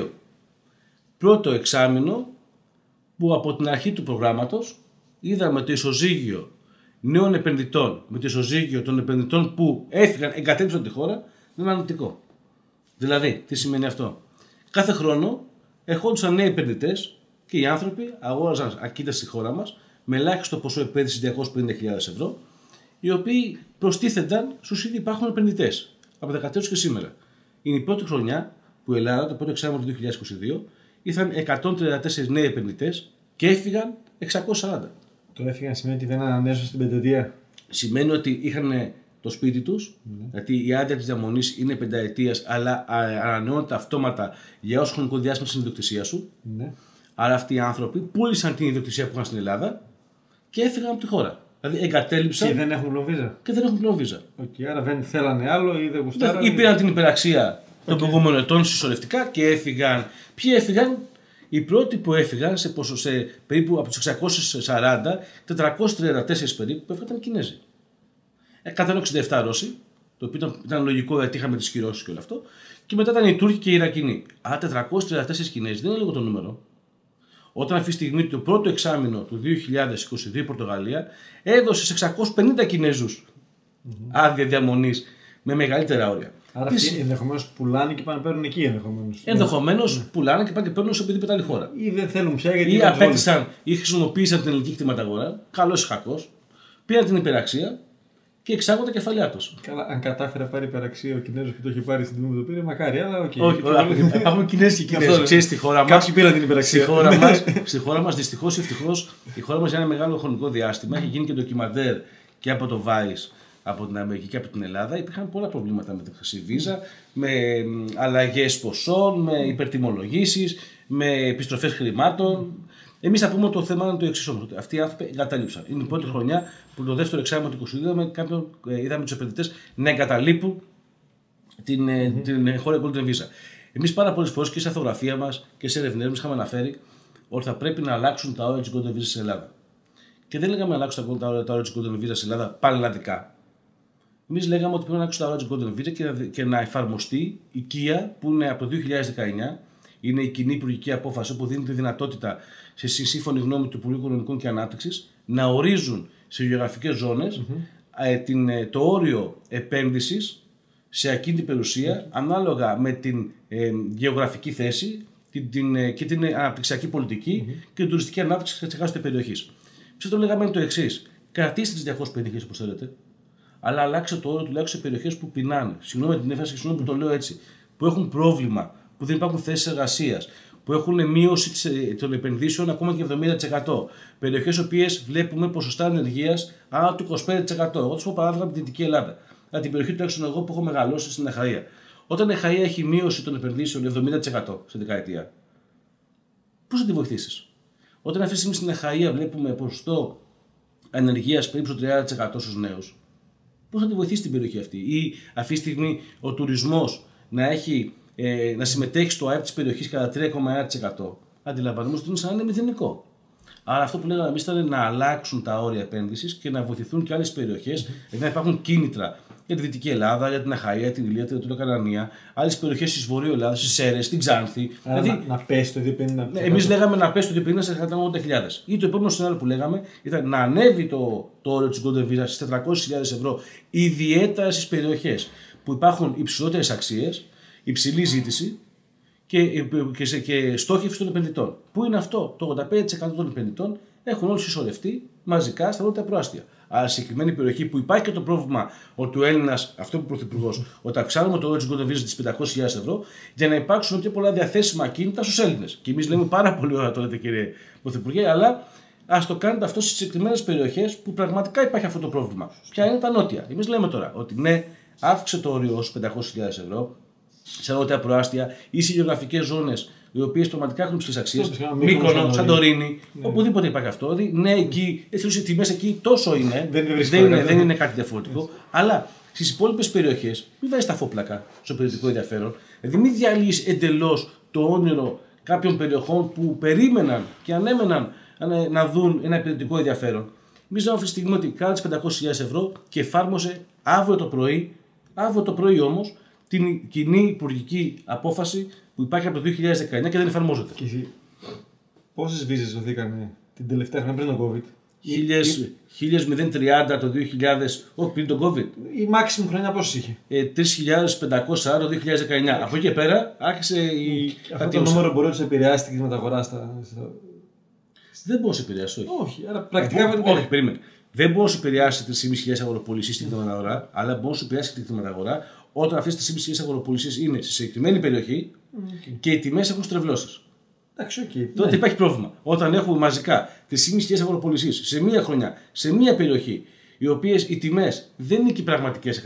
2022. Πρώτο εξάμεινο που από την αρχή του προγράμματος είδαμε το ισοζύγιο νέων επενδυτών με το ισοζύγιο των επενδυτών που έφυγαν, εγκατέλειψαν τη χώρα, να είναι αρνητικό. Δηλαδή, τι σημαίνει αυτό; Κάθε χρόνο ερχόντουσαν νέοι επενδυτές και οι άνθρωποι αγόραζαν ακίνητα στη χώρα μας με ελάχιστο ποσό επένδυσης 250.000 ευρώ, οι οποίοι προστίθενταν στους ήδη υπάρχουν επενδυτές από 14 και σήμερα. Είναι η πρώτη χρονιά που η Ελλάδα, το πρώτο εξάμεινο του 2022, ήρθαν 134 νέοι επενδυτές και έφυγαν 640. Το έφυγαν σημαίνει ότι δεν ανανέωσαν στην πεντετία. Σημαίνει ότι είχαν το σπίτι τους, γιατί η άδεια της διαμονής είναι πενταετίας, αλλά α, ανανεώνεται αυτόματα για όσο χρονικό διάστημα στην ιδιοκτησία σου. Ναι. Άρα αυτοί οι άνθρωποι πούλησαν την ιδιοκτησία που είχαν στην Ελλάδα και έφυγαν από τη χώρα. Δηλαδή εγκατέλειψαν Και και, δεν έχουν πλοβίζα. δεν έχουν πλέον βίζα. Okay, άρα δεν θέλανε άλλο ή δεν γουστάρανε. Ή πήραν την υπεραξία των προηγούμενων ετών συσσωρευτικά και έφυγαν. Ποιοι έφυγαν, οι πρώτοι που έφυγαν σε, ποσο, σε περίπου από τους 640, 434 περίπου που έφυγαν ήταν Κινέζοι. Ε, 167 Ρώσοι, το οποίο ήταν, ήταν λογικό γιατί είχαμε τις κυρώσεις και όλο αυτό. Και μετά ήταν οι Τούρκοι και οι Ιρακινοί. Άρα 434 Κινέζοι δεν είναι λίγο το νούμερο. Όταν αυτή τη στιγμή το πρώτο εξάμεινο του 2022 η Πορτογαλία έδωσε σε 650 Κινέζους άδεια διαμονής με μεγαλύτερα όρια. Άρα Τι αυτοί ενδεχομένως πουλάνε και πάνε να παίρνουν εκεί ενδεχομένως. Ενδεχομένως πουλάνε και πάνε και παίρνουν σε οποιαδήποτε άλλη χώρα. Ή δεν θέλουν πια γιατί. Ή είναι απέκτησαν ή χρησιμοποίησαν την ελληνική κτηματαγορά, καλώς ή κακώς, πήραν την υπεραξία και εξάγουν τα κεφάλαιά τους. Καλά, αν κατάφερε να πάρει υπεραξία ο Κινέζος που το έχει πάρει στην τιμή που το πήρε, μακάρι, αλλά οκ. Όχι, υπάρχουν Κινέζοι και Αυτό Κινέζοι. είναι. Ξέρεις, στη χώρα μας. Κάποιοι πήραν την Στη υπεραξία. χώρα μας, στη χώρα μας δυστυχώς ή ευτυχώς, η χώρα μας για ένα μεγάλο χρονικό διάστημα έχει γίνει και ντοκιμαντέρ και από το Vice από την Αμερική και από την Ελλάδα. Υπήρχαν πολλά προβλήματα με τη χρυσή βίζα, με αλλαγές ποσών, με υπερτιμολογήσεις, με επιστροφές χρημάτων. Εμείς θα πούμε ότι το θέμα είναι το εξής όμως. ότι Αυτοί οι άνθρωποι εγκαταλείψαν. Είναι η πρώτη χρονιά που το δεύτερο εξάμεινο του 2022 είδαμε, κάποιον, ε, είδαμε τους επενδυτές να εγκαταλείπουν την, ε, την χώρα Golden Visa. Εμείς πάρα πολλές φορές και σε αυτογραφία μας και σε ερευνές μας είχαμε αναφέρει ότι θα πρέπει να αλλάξουν τα όρια της Golden Visa στην Ελλάδα. Και δεν λέγαμε να αλλάξουν τα όρια- τα όρια της Golden Visa στην Ελλάδα πανελλαδικά. Εμείς λέγαμε ότι πρέπει να αλλάξουν τα όρια τη Golden Visa και να, και να εφαρμοστεί η ΚΙΑ που είναι από το 2019. Είναι η κοινή υπουργική απόφαση που δίνει τη δυνατότητα σε συ- σύμφωνη γνώμη του Υπουργείου Οικονομικών και Ανάπτυξης να ορίζουν σε γεωγραφικές την, ε, το όριο επένδυσης σε ακίνητη περιουσία ανάλογα με την ε, γεωγραφική θέση την, την, ε, και την ε, αναπτυξιακή πολιτική και την τουριστική ανάπτυξη της εκάστοτε περιοχής. Ποιο το λέγαμε είναι το εξής. Κρατήστε τις 250 όπως θέλετε, αλλά αλλάξτε το όριο τουλάχιστον σε περιοχές που πεινάνε. Συγγνώμη την έφαση και συγγνώμη που το λέω έτσι. Που έχουν πρόβλημα, που δεν υπάρχουν θέσεις εργασίας, που έχουν μείωση της, ε, των επενδύσεων ακόμα και 70%. Περιοχές οποίες βλέπουμε ποσοστά ανεργίας άνω του 25%. Εγώ του πω παράδειγμα από την Δυτική Ελλάδα. Από την περιοχή τουλάχιστον εγώ που έχω μεγαλώσει στην Αχαία. Όταν η Αχαία έχει μείωση των επενδύσεων 70% σε δεκαετία, πώς θα τη βοηθήσεις; Όταν αυτή τη στιγμή στην Αχαία βλέπουμε ποσοστό ανεργίας περίπου στο 30% στους νέους, πώς θα τη βοηθήσει την περιοχή αυτή. Ή αυτή τη στιγμή ο τουρισμός να, έχει, ε, να συμμετέχει στο ΑΕΠ της περιοχής κατά 3,1%. Αντιλαμβανόμαστε ότι είναι σαν να είναι μηδενικό. Άρα αυτό που λέγαμε εμείς ήταν να αλλάξουν τα όρια επένδυσης και να βοηθηθούν και άλλες περιοχές, δηλαδή να υπάρχουν κίνητρα για τη Δυτική Ελλάδα, για την Αχαία, την Ηλία, την Τουρκανανία, άλλες περιοχές της Βορείου Ελλάδας, στι Σέρες, στην Ξάνθη. Άρα δηλαδή, να, να πέσει το 250. Εμείς λέγαμε να πέσει το 250 σε 180.000. Ή το επόμενο σενάριο που λέγαμε ήταν να ανέβει το, το όριο της Golden Visa στις 400.000 ευρώ, ιδιαίτερα στις περιοχές που υπάρχουν υψηλότερες αξίες, υψηλή ζήτηση και, και, σε- και στόχευση των επενδυτών. Πού είναι αυτό, το 85% των επενδυτών έχουν όλοι συσσωρευτεί μαζικά στα πρώτα προάστια. Άρα, σε συγκεκριμένη περιοχή που υπάρχει και το πρόβλημα ότι ο Έλληνας, αυτό που πρωθυπουργός, ότι αυξάνουμε το όριο τη Golden Visa στι 500.000 ευρώ για να υπάρξουν πιο πολλά διαθέσιμα ακίνητα στους Έλληνες. Και εμείς λέμε πάρα πολύ ωραία το λέτε κύριε Πρωθυπουργέ, αλλά ας το κάνετε αυτό στις συγκεκριμένες περιοχές που πραγματικά υπάρχει αυτό το πρόβλημα. Ποια είναι τα νότια. Εμείς λέμε τώρα ότι ναι, αύξησε το όριο στου 500.000 ευρώ σε νότια προάστια ή σε γεωγραφικές ζώνες οι οποίες πραγματικά έχουν ψηλές αξίες. Όπως κάναμε Μύκονο, Μύκονος, Σαντορίνη. Σαντορίνη, οπουδήποτε υπάρχει αυτό. Δηλαδή, ναι, εκεί, έτσι οι τιμές εκεί τόσο είναι. Δεν είναι δεν, είναι, βρίσκω, δεν ναι. είναι κάτι διαφορετικό. Αλλά στις υπόλοιπες περιοχές, μην βάζεις τα φόπλακα στο επενδυτικό ενδιαφέρον. Δηλαδή, μην διαλύεις εντελώς το όνειρο κάποιων περιοχών που περίμεναν και ανέμεναν να- να δουν ένα επενδυτικό ενδιαφέρον. Εμεί λέμε αυτή τη στιγμή ότι κάνε τι 500.000 ευρώ και εφάρμοσε αύριο το πρωί, αύριο το πρωί όμως, την κοινή υπουργική απόφαση που υπάρχει από το 2019 και δεν εφαρμόζεται. Και εσύ, πόσες βίζες δοθήκαν την τελευταία χρονιά πριν τον COVID; Χίλιες- 1030 το 2000, όχι πριν τον COVID. Η maximum χρονιά πόσες είχε; Ε, 3.500 το 2019. Από εκεί και πέρα άρχισε η. Αυτό το κατίωση. νούμερο μπορεί να σου επηρεάσει την κτηματαγορά στα. στα- Δεν μπορεί να σε επηρεάσει, όχι. Όχι, άρα πρακτικά όχι, δεν όχι, περίμενε. Δεν μπορεί να σου επηρεάσει 3.500 αγοροπολισίες στην κτηματαγορά, αλλά μπορεί να σου επηρεάσει την κτηματαγορά όταν αυτές τις 3.500 αγοροπολισίες είναι σε συγκεκριμένη περιοχή και οι τιμές έχουν στρεβλώσεις. Εντάξει, οκ. Τότε ναι. υπάρχει πρόβλημα. Όταν έχουμε μαζικά 3.500 αγοραπωλησίες σε μία χρονιά, σε μία περιοχή, οι οποίες οι τιμές δεν είναι και οι πραγματικές 100%.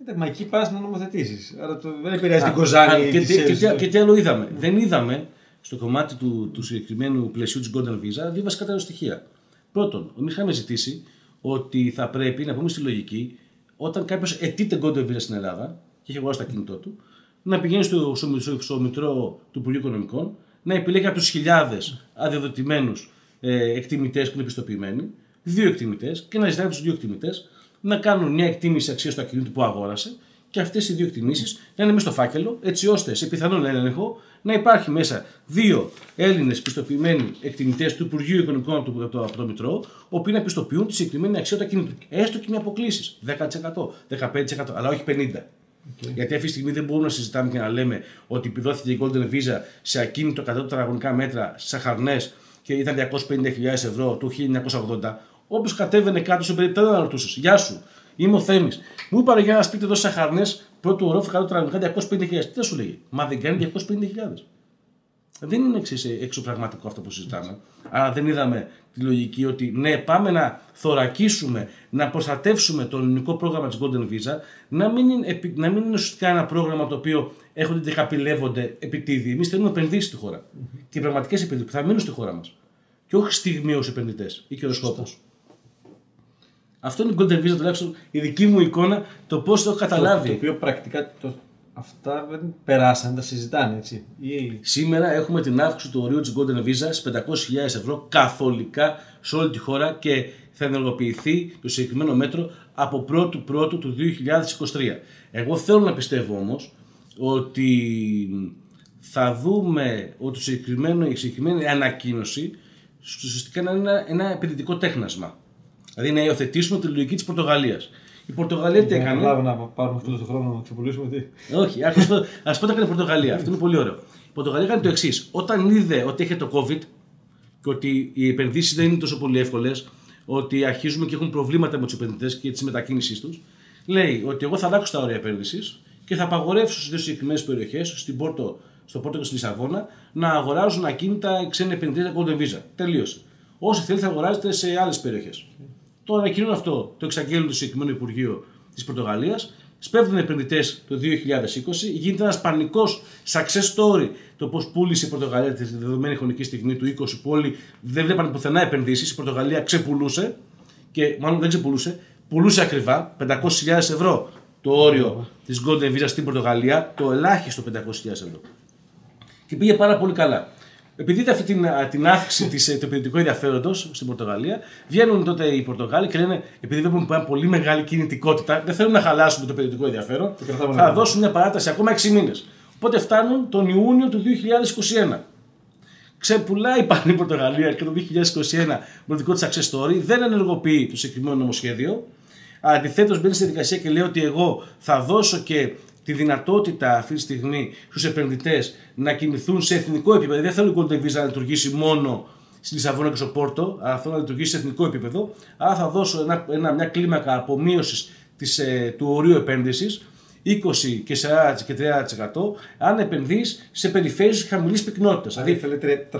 Εντάξει, Μα εκεί πας να νομοθετήσεις. Άρα το, δεν επηρεάζει Α, την Κοζάνη. α, και, τις τι- και, Σέρες, τι- το- και τι άλλο είδαμε. Δεν είδαμε στο κομμάτι του, του συγκεκριμένου πλαισίου της Golden Visa δύο βασικά τα στοιχεία. Πρώτον, εμείς είχαμε ζητήσει ότι θα πρέπει να πούμε στη λογική όταν κάποιος αιτείται Golden Visa στην Ελλάδα και έχει αγοράσει το κινητό του, να πηγαίνει στο, στο, στο Μητρό του Υπουργείου Οικονομικών, να επιλέγει από τους χιλιάδες αδειοδοτημένους ε, εκτιμητές που είναι πιστοποιημένοι, δύο εκτιμητές και να ζητάει από τους δύο εκτιμητές να κάνουν μια εκτίμηση αξίας του ακινήτου που αγόρασε και αυτές οι δύο εκτιμήσεις να είναι μέσα στο φάκελο, έτσι ώστε σε πιθανόν έλεγχο να υπάρχει μέσα δύο Έλληνες πιστοποιημένοι εκτιμητές του Υπουργείου Οικονομικών από το, από το Μητρό, οποίοι να πιστοποιούν τη συγκεκριμένη αξία του ακινήτου. Έστω και με αποκλήσεις 10%, 15%, αλλά όχι 50%. Okay. Γιατί αυτή τη στιγμή δεν μπορούμε να συζητάμε και να λέμε ότι επιδόθηκε η Golden Visa σε ακίνητο 100 τετραγωνικά μέτρα, σε χαρνές και ήταν 250.000 ευρώ του 1980. Όποιος κατέβαινε κάτω σε περίπτωση δεν ρωτούσες. Γεια σου, είμαι ο Θέμης. Μου είπα για να σπίτι εδώ σε χαρνές πρώτου ορόφου 100 τετραγωνικά 250.000. Τι θα σου λέγει, Μα δεν κάνει 250.000. Δεν είναι εξής εξωπραγματικό αυτό που συζητάμε. Άρα δεν είδαμε τη λογική ότι ναι, πάμε να θωρακίσουμε, να προστατεύσουμε το ελληνικό πρόγραμμα της Golden Visa, να μην, είναι, να μην είναι ουσιαστικά ένα πρόγραμμα το οποίο έρχονται και καπηλεύονται επιτίδη. Εμείς θέλουμε επενδύσεις στη χώρα. Mm-hmm. Και πραγματικές επενδύσεις που θα μείνουν στη χώρα μας. Και όχι στιγμίω επενδυτές ή καιροσκόπου. Αυτό είναι η Golden Visa τουλάχιστον η δική μου εικόνα, το πώς το έχω καταλάβει. Το, το οποίο πρακτικά το, αυτά δεν περάσαν, τα συζητάνε έτσι. Σήμερα έχουμε την αύξηση του ορίου της Golden Visa στι 500.000 ευρώ καθολικά σε όλη τη χώρα και θα ενεργοποιηθεί το συγκεκριμένο μέτρο από 1η Πρώτου του 2023. Εγώ θέλω να πιστεύω όμως ότι θα δούμε ότι η συγκεκριμένη ανακοίνωση ουσιαστικά είναι ένα, ένα επενδυτικό τέχνασμα. Δηλαδή να υιοθετήσουμε τη λογική της Πορτογαλίας. Η Πορτογαλία τι έκανε; Δεν να πάρουμε αυτό το χρόνο να ξεπουλήσουμε τι. Όχι, ας πω τι έκανε η Πορτογαλία. Αυτό είναι πολύ ωραίο. Η Πορτογαλία έκανε το εξής. Όταν είδε ότι έχει το COVID και ότι οι επενδύσεις δεν είναι τόσο πολύ εύκολες, ότι αρχίζουμε και έχουν προβλήματα με τους επενδυτές και της μετακίνησής τους, λέει ότι εγώ θα αλλάξω τα όρια επένδυσης και θα απαγορεύσω σε δύο συγκεκριμένες περιοχές, στην Πόρτο, στο Πόρτο και στη Λισαβόνα, να αγοράζουν ακίνητα ξένοι επενδυτές Golden Visa. Τελείωσε. Όσοι θέλει θα αγοράζετε σε άλλες περιοχές. Το ανακοινούν αυτό, το εξαγγέλνουν το συγκεκριμένο Υπουργείο της Πορτογαλίας. Σπέβδουν επενδυτές το 2020, γίνεται ένας πανικός success story το πώς πούλησε η Πορτογαλία τη δεδομένη χρονική στιγμή του 20 που όλοι δεν βλέπαν πουθενά επενδύσεις. Η Πορτογαλία ξεπουλούσε και μάλλον δεν ξεπουλούσε, πουλούσε ακριβά 500.000 ευρώ το όριο της Golden Visa στην Πορτογαλία, το ελάχιστο 500.000 ευρώ. Και πήγε πάρα πολύ καλά. Επειδή είδε αυτή την, την αύξηση της, ε, του επενδυτικού ενδιαφέροντος στην Πορτογαλία, βγαίνουν τότε οι Πορτογάλοι και λένε: Επειδή βλέπουμε μια πολύ μεγάλη κινητικότητα, δεν θέλουν να χαλάσουμε το επενδυτικό ενδιαφέρον, θα δώσουν μια παράταση ακόμα 6 μήνες. Οπότε φτάνουν τον Ιούνιο του 2021. Ξεπουλάει πάλι η Πορτογαλία και το 2021 με το δικό της success story, δεν ενεργοποιεί το συγκεκριμένο νομοσχέδιο. Αντιθέτως, μπαίνει στη δικασία και λέει ότι εγώ θα δώσω και τη δυνατότητα αυτή τη στιγμή στους επενδυτές να κινηθούν σε εθνικό επίπεδο. Δεν θέλω η Golden Visa να λειτουργήσει μόνο στη Λισαβόνα και στο Πόρτο, αλλά θέλω να λειτουργήσει σε εθνικό επίπεδο. Άρα θα δώσω ένα, ένα, μια κλίμακα απομείωσης ε, του ορίου επένδυσης 20 και 40 και 30% αν επενδύεις σε περιφέρειες χαμηλής πυκνότητας. Δηλαδή θέλει 300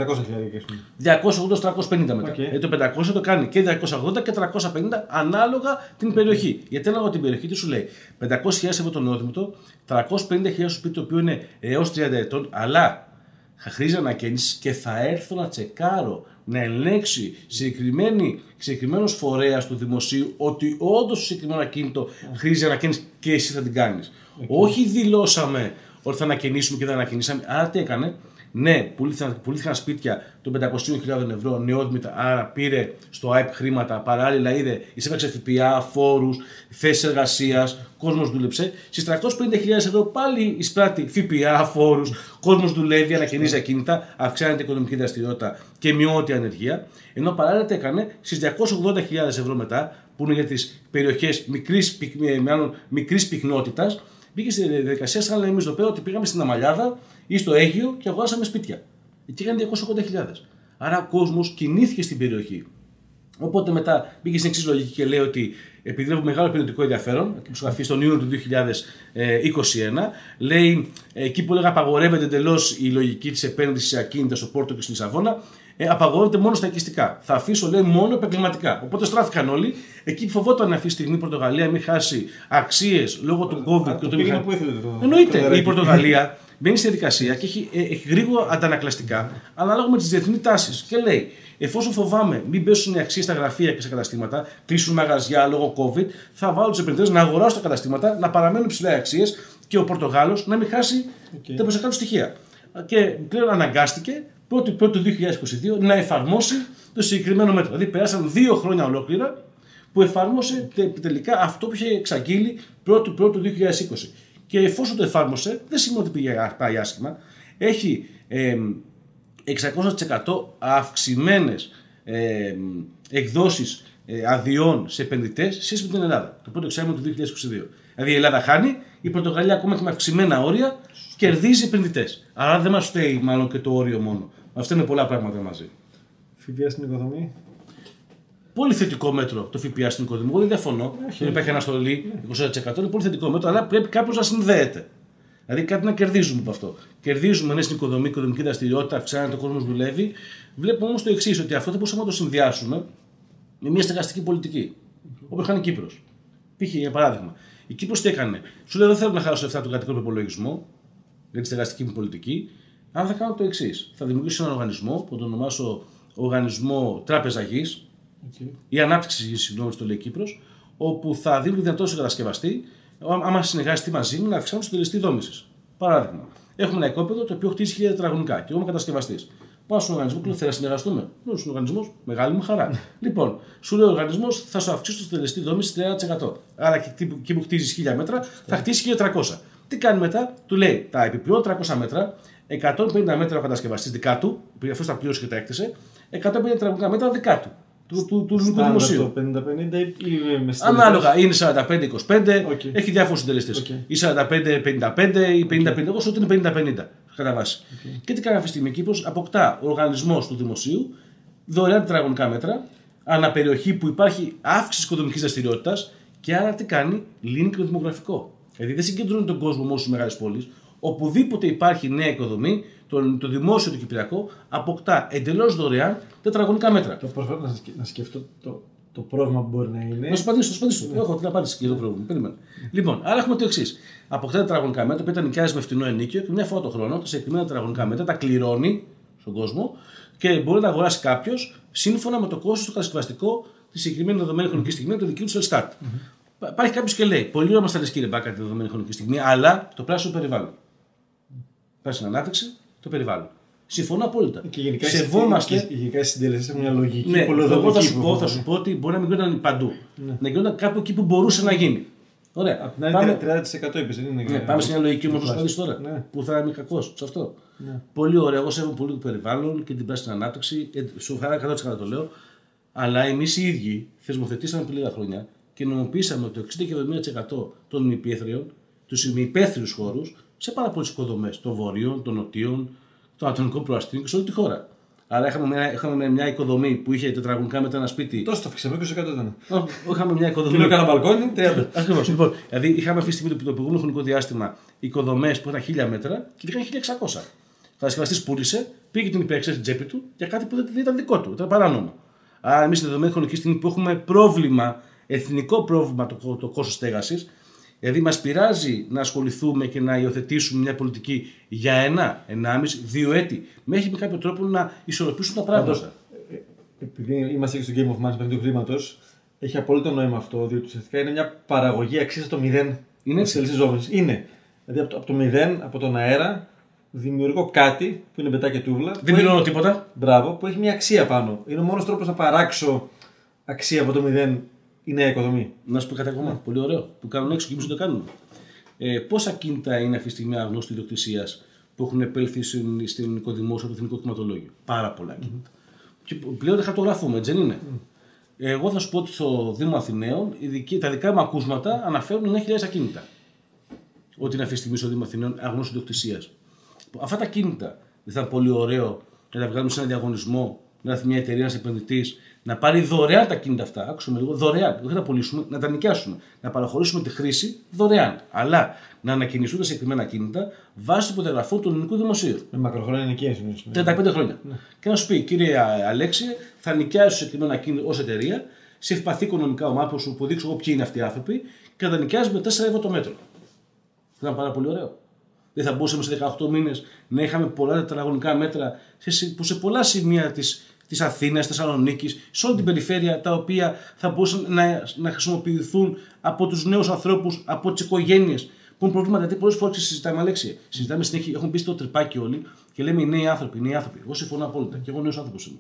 280-350 μετά. Okay. Ε, το 500 το κάνει και 280 και 350 ανάλογα την περιοχή. Γιατί ανάλογα την περιοχή τι σου λέει 500.000 ευρώ το νεόδημητο, 350.000 σπίτι το οποίο είναι έως 30 ετών, αλλά θα χρήζει ανακαίνιση και θα έρθω να τσεκάρω να ελέγξει συγκεκριμένος φορέας του δημοσίου ότι όντως το συγκεκριμένο ακίνητο χρήζει ανακαίνιση και εσύ θα την κάνεις. Όχι δηλώσαμε ότι θα ανακαινήσουμε και δεν ανακαινήσαμε. Άρα τι έκανε, ναι, πουλήθηκαν, πουλήθηκαν σπίτια των 500.000 ευρώ νεόδμητα, άρα πήρε στο ΑΕΠ χρήματα. Παράλληλα είδε, εισέπραξε ΦΠΑ, φόρους, θέσεις εργασίας, κόσμος δούλεψε. Στις 350.000 ευρώ πάλι εισπράττει ΦΠΑ, φόρους, κόσμος δουλεύει, ανακαινίζει ακίνητα, αυξάνεται η οικονομική δραστηριότητα και μειώνεται η ανεργία. Ενώ παράλληλα τι έκανε στις 280.000 ευρώ μετά, που είναι για τις περιοχές μικρής πυκνότητας, μπήκε στη διαδικασία σαν να εμεί εδώ πέρα ότι πήγαμε στην Αμαλιάδα ή στο Αίγυο και αγοράσαμε σπίτια. Εκεί είχαν 280.000. Άρα ο κόσμος κινήθηκε στην περιοχή. Οπότε μετά μπήκε στην εξής λογική και λέει ότι επειδή βλέπω μεγάλο επενδυτικό ενδιαφέρον, και που γραφεί στον Ιούνιο του 2021, λέει εκεί που λέγα απαγορεύεται εντελώς η λογική της επένδυσης σε ακίνητας στο Πόρτο και στην Λισαβόνα, ε, απαγορεύεται μόνο στα οικιστικά. Θα αφήσω, λέει, μόνο επαγγελματικά. Οπότε στράφηκαν όλοι. Εκεί που φοβόταν αυτή τη στιγμή η Πορτογαλία μην χάσει αξίες λόγω του COVID. και του Εννοείται. Η Πορτογαλία μπαίνει στη διαδικασία και έχει, ε, έχει γρήγορα αντανακλαστικά ανάλογα με τις διεθνείς τάσεις. Και λέει, εφόσον φοβάμαι μην πέσουν οι αξίες στα γραφεία και στα καταστήματα, κλείσουν μαγαζιά λόγω COVID, θα βάλω τους επενδυτές να αγοράσουν τα καταστήματα, να παραμένουν ψηλά οι αξίες και ο Πορτογάλος να μην χάσει Οκ. τα προσωπικά του στοιχεία. Και πλέον αναγκάστηκε 1η του 2022 να εφαρμόσει το συγκεκριμένο μέτρο. Δηλαδή περάσαν δύο χρόνια ολόκληρα που εφάρμοσε τε- τελικά αυτό που είχε εξαγγείλει 1η του 2020. Και εφόσον το εφάρμοσε, δεν σημαίνει ότι πήγε, πάει άσχημα. Έχει εμ, 600% αυξημένες ε, εκδόσεις ε, αδειών σε επενδυτές σε σχέση με την Ελλάδα. Το πρώτο εξάμεινο του 2022. Δηλαδή η Ελλάδα χάνει, η Πορτογαλία ακόμα και με αυξημένα όρια κερδίζει επενδυτές. Άρα δεν μας φταίει μάλλον και το όριο μόνο. Αυτά είναι πολλά πράγματα μαζί. ΦΠΑ στην οικοδομή. Πολύ θετικό μέτρο το ΦΠΑ στην οικοδομή. Εγώ δεν διαφωνώ. Δεν υπάρχει αναστολή 20%. Είναι πολύ θετικό μέτρο, αλλά πρέπει κάποιος να συνδέεται. Δηλαδή κάτι να κερδίζουμε από αυτό. Κερδίζουμε ναι στην οικοδομή, οικοδομική δραστηριότητα, αυξάνεται, ο κόσμος δουλεύει. Βλέπουμε όμως το εξής, ότι αυτό θα μπορούσαμε να το συνδυάσουμε με μια στεγαστική πολιτική. Όπως κάνει η Κύπρος. Π.χ. για παράδειγμα. Η Κύπρος τι έκανε; Σου λέει δεν θέλω να χάσω λεφτά του κρατικού προπολογισμού για τη στεγαστική μου πολιτική. Αν θα κάνω το εξής. Θα δημιουργήσω έναν οργανισμό που θα τον ονομάσω Οργανισμό Τράπεζα Γης, Okay. ή ανάπτυξη γη, συγγνώμη, το λέει Κύπρος, όπου θα δίνω τη δυνατότητα στον κατασκευαστή, ά- άμα συνεργαστεί μαζί μου, να αυξάνουν το τελεστή δόμησης. Παράδειγμα, έχουμε ένα οικόπεδο το οποίο χτίζει χίλια τετραγωνικά και εγώ είμαι κατασκευαστής. Πάω στον οργανισμό και λέω: Θέλεις να συνεργαστούμε; Λέω στον οργανισμό, μεγάλη μου χαρά. λοιπόν, σου λέει ο οργανισμός, θα σου αυξήσω το τελεστή δόμηση 30%. Άρα και εκεί που- εκεί που χτίζεις 1000 μέτρα, θα χτίσει 1300. Τι κάνει μετά, του λέει τα επιπλέον 300 μέτρα, 150 μέτρα ο κατασκευαστής δικά του, επειδή αυτό τα πλήρωσε και τα έκτισε, 150 τετραγωνικά μέτρα δικά του. Του, του, του, του Στάνταρ δημοσίου. το 50-50 ή με συντελεστές. Ανάλογα, είναι 45-25, Οκ. έχει διάφορους συντελεστές. Οκ. Ή 45-55 ή 50-50, εγώ σου λέω ότι είναι 50-50 κατά βάση. Και τι κάνει αυτή τη στιγμή, Κύπρος, αποκτά ο οργανισμός του δημοσίου δωρεάν τετραγωνικά μέτρα, ανά περιοχή που υπάρχει αύξηση οικοδομικής δραστηριότητας και άρα τι κάνει, λύνει και το δημογραφικό. Δηλαδή δεν συγκεντρώνει τον κόσμο μόνο στις μεγάλες πόλεις. Οπουδήποτε υπάρχει νέα οικοδομή, το, το δημόσιο του Κυπριακό αποκτά εντελώς δωρεάν τετραγωνικά μέτρα. Το προσπαθώ να, σκε- να σκεφτώ το, το πρόβλημα που μπορεί να είναι. Να σου απαντήσω, να σου απαντήσω. Έχω την απάντηση και για το πρόβλημα. Περίμενε. Λοιπόν, άρα έχουμε το εξής. Αποκτά τετραγωνικά μέτρα, που τα νοικιάζει με φτηνό ενίκιο και μια φορά το χρόνο τα συγκεκριμένα τετραγωνικά μέτρα τα κληρώνει στον κόσμο και μπορεί να τα αγοράσει κάποιος σύμφωνα με το κόστος του κατασκευαστικό της συγκεκριμένης δεδομένης χρονικής στιγμής από το δική του Ελστάτ. Mm-hmm. Υπάρχει κάποιος και λέει: Πολύ ωραία μα τα λες κύριε Μπάκα τη δεδομένη χρονική στιγμή, αλλά το πράσινο περιβάλλον. Πράσινη ανάπτυξη, το περιβάλλον. Συμφωνώ απόλυτα. Και γενικά, οι Σεβόμαστε. συντελεστές- και γενικά οι συντελεστές έχουν μια λογική Ναι, πολυοδομική εγώ θα σου που πω, θα έχουν. σου πω ότι μπορεί να μην γινόταν παντού. Να γινόταν κάπου εκεί που μπορούσε να γίνει. Ωραία. Απ' την άλλη, Πάμε, 30% είπες, δεν είναι. ναι, πάμε σε μια λογική όμως να σου Τουλάχιστον. απαντήσω τώρα. Ναι. Που θα είμαι κακός σε αυτό. Ναι. Πολύ ωραία. Εγώ σέβομαι πολύ το περιβάλλον και την πράσινη ανάπτυξη. ε, Σου χαρά 100% το λέω. Αλλά εμείς οι ίδιοι θεσμοθετήσαμε πριν λίγα χρόνια και νομοποιήσαμε ότι το 60 και 70% των ημιπέθριων, τους ημιπέθριους χώρους, σε πάρα πολλές οικοδομές των βορείων, των νοτίων, των ατομικών προαστίων και σε όλη τη χώρα. Άρα είχαμε μια, είχαμε μια οικοδομή που είχε τετραγωνικά μετά ένα σπίτι. Τόσο το αφήξαμε, 20% ήταν. Όχι, είχαμε μια οικοδομή. Κολλό κάνα μπαλκόνι, 30. Ακριβώς. Λοιπόν, δηλαδή είχαμε αυτή τη στιγμή το, το προηγούμενο χρονικό διάστημα οικοδομές που ήταν 1000 μέτρα και είχαν 1600. Ο κατασκευαστής πούλησε, πήγε την υπηρεξία στην τσέπη του για κάτι που δεν δεν ήταν δικό του, ήταν παράνομο. Άρα, εμείς στη δεδομένη χρονική στιγμή που έχουμε πρόβλημα, εθνικό πρόβλημα το, το κόστος στέγασης, δηλαδή μας πειράζει να ασχοληθούμε και να υιοθετήσουμε μια πολιτική για ένα, ενάμιση, δύο έτη, μέχρι με κάποιο τρόπο να ισορροπήσουν τα πράγματα. Πάντως, ε, επειδή είμαστε και στο Game of Match παιχνίδι του χρήματος, έχει απόλυτο νόημα αυτό, διότι ουσιαστικά είναι μια παραγωγή αξίας στο 0 Είναι έτσι. της ζώμης. Είναι. Δηλαδή από το, από το 0, από τον αέρα, δημιουργώ κάτι που είναι πετά και τούβλα. Δεν που έχει- πληρώνω τίποτα. Μπράβο, που έχει μια αξία πάνω. Είναι ο μόνος τρόπος να παράξω αξία από το 0 η νέα οικοδομή. Να σου πω κάτι ακόμα. Πολύ ωραίο. Που κάνουν έξω και εμείς δεν το κάνουμε. Ε, πόσα κίνητα είναι αυτή τη στιγμή αγνώστη ιδιοκτησίας που έχουν επέλθει στην, στην οικοδημόσια, το εθνικό κτηματολόγιο. Πάρα πολλά κίνητα. Και πλέον τα χαρτογραφούμε, έτσι δεν είναι; Εγώ θα σου πω ότι στο Δήμο Αθηναίων οι δικοί- τα δικά μου ακούσματα αναφέρουν 9.000 ακίνητα. Ότι είναι αυτή τη στιγμή στο Δήμο Αθηναίων αγνώστη ιδιοκτησίας. Αυτά τα κίνητα δεν θα είναι πολύ ωραίο να τα βγάλουμε σε ένα διαγωνισμό, να έρθει μια εταιρεία, ένα επενδυτής, να πάρει δωρεάν τα κίνητα αυτά. Άκουσα με λίγο, δωρεάν. Όχι να τα πουλήσουμε, να τα νοικιάσουμε. Να παραχωρήσουμε τη χρήση δωρεάν. Αλλά να ανακοινηθούν τα συγκεκριμένα κίνητα βάσει του υποτεγραφού του ελληνικού δημοσίου. Με μακροχρόνια νοικίαση. εννοείς. 35 χρόνια. Και να σου πει, κύριε Αλέξη, θα νοικιάσω συγκεκριμένα κίνητα ως εταιρεία σε ευπαθή οικονομικά ομάδια που σου αποδείξω εγώ ποιοι είναι αυτοί οι άνθρωποι και θα τα νοικιάζει με 4 ευρώ το μέτρο. Θα ήταν πάρα πολύ ωραίο. Δεν θα μπορούσαμε σε 18 μήνες να είχαμε πολλά τετραγωνικά μέτρα σε, που σε πολλά σημεία της της Αθήνας, Θεσσαλονίκης, σε όλη την περιφέρεια, τα οποία θα μπορούσαν να, να χρησιμοποιηθούν από τους νέους ανθρώπους, από τις οικογένειες που έχουν προβλήματα. Γιατί πολλές φορές συζητάμε, Αλέξια. Συζητάμε συνέχεια, έχουν μπει στο τρυπάκι όλοι και λέμε οι νέοι άνθρωποι, οι νέοι άνθρωποι. Εγώ συμφωνώ απόλυτα και εγώ νέος άνθρωπος είμαι.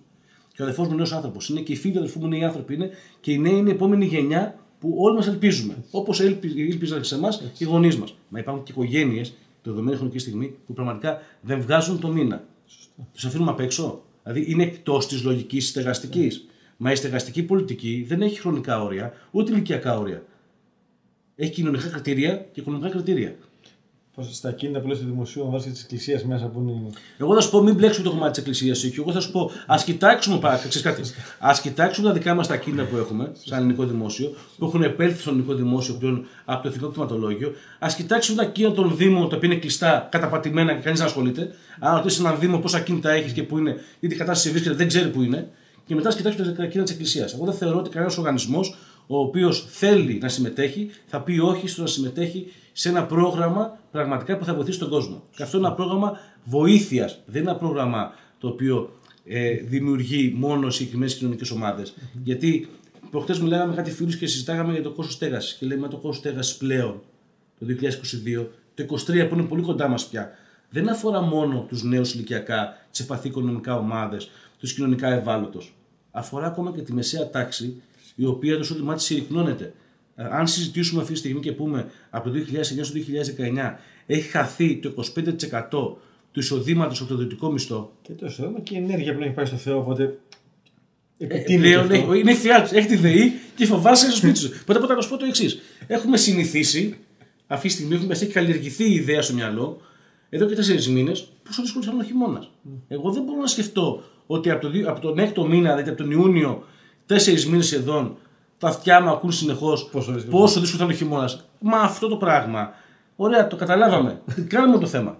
Και ο αδερφός μου νέος άνθρωπος είναι και οι φίλοι του αδερφού μου νέοι άνθρωποι είναι και οι νέοι είναι η επόμενη γενιά που όλοι μας ελπίζουμε. Όπως ήλπιζαν σε εμάς οι γονείς μας. Μα υπάρχουν και οικογένειες, τη δεδομένη χρονική στιγμή, που πραγματικά δεν βγάζουν το μήνα. Τους αφήνουμε απ' έξω. Δηλαδή είναι εκτός της λογικής στεγαστικής. Μα η στεγαστική πολιτική δεν έχει χρονικά όρια, ούτε ηλικιακά όρια. Έχει κοινωνικά κριτήρια και οικονομικά κριτήρια. Πώ στα κίνητα που λες του δημοσίου, βάζει της εκκλησίας μέσα που είναι. Εγώ θα σου πω, μην μπλέξουμε το κομμάτι της εκκλησίας και εγώ θα σου πω, ας κοιτάξουμε, κάτι, ας κοιτάξουμε τα δικά μας τα κίνητα που έχουμε, σαν ελληνικό δημόσιο, που έχουν επέλθει στο ελληνικό δημόσιο πλέον από το εθνικό κτηματολόγιο. Α κοιτάξουμε τα κίνητα των Δήμων, τα οποία είναι κλειστά, καταπατημένα και κανείς δεν ασχολείται. Αν ρωτήσεις έναν Δήμο πόσα κίνητα έχεις και πού είναι, ή την κατάσταση βρίσκεται, δεν ξέρει πού είναι. Και μετά κοιτάξουμε τα κίνητα της Εκκλησίας. Εγώ δεν θεωρώ ότι κανένας οργανισμός ο οποίος θέλει να συμμετέχει θα πει όχι στο να συμμετέχει σε ένα πρόγραμμα πραγματικά που θα βοηθήσει τον κόσμο. Και αυτό είναι ένα πρόγραμμα βοήθειας. Δεν είναι ένα πρόγραμμα το οποίο ε, δημιουργεί μόνο συγκεκριμένες κοινωνικές ομάδες. Mm-hmm. Γιατί προχτές μιλάγαμε με κάτι φίλους και συζητάγαμε για το κόστος στέγασης. Και λέμε το κόστος στέγασης πλέον το 2022, το 2023 που είναι πολύ κοντά μας πια, δεν αφορά μόνο τους νέους ηλικιακά, τι ευπαθεί οικονομικά ομάδες, τους κοινωνικά ευάλωτου. Αφορά ακόμα και τη μεσαία τάξη, η οποία το εισόδημά της συρρυκνώνεται. Ε, αν συζητήσουμε αυτή τη στιγμή και πούμε από το 2009 στο 2019 έχει χαθεί το 25% του εισοδήματος από το ιδιωτικό μισθό. Και το εισόδημα και η ενέργεια που έχει πάει στο Θεό, οπότε. Ε, είναι φιά έχει τη ΔΕΗ και φοβάσαι στο σπίτι σου. Οπότε να σου πω το εξής. Έχουμε συνηθίσει, αυτή τη στιγμή έχουμε, έχει καλλιεργηθεί η ιδέα στο μυαλό, εδώ και τέσσερις μήνες, πόσο δύσκολο θα είναι ο χειμώνας. Mm. Εγώ δεν μπορώ να σκεφτώ ότι από, το, από τον έκτο μήνα, δηλαδή από τον Ιούνιο, τέσσερις μήνες εδώ, τα αυτιά μου ακούν συνεχώς πόσο, πόσο δύσκολο θα είναι ο χειμώνας. Μα αυτό το πράγμα. Ωραία, το καταλάβαμε. Κάνουμε το θέμα.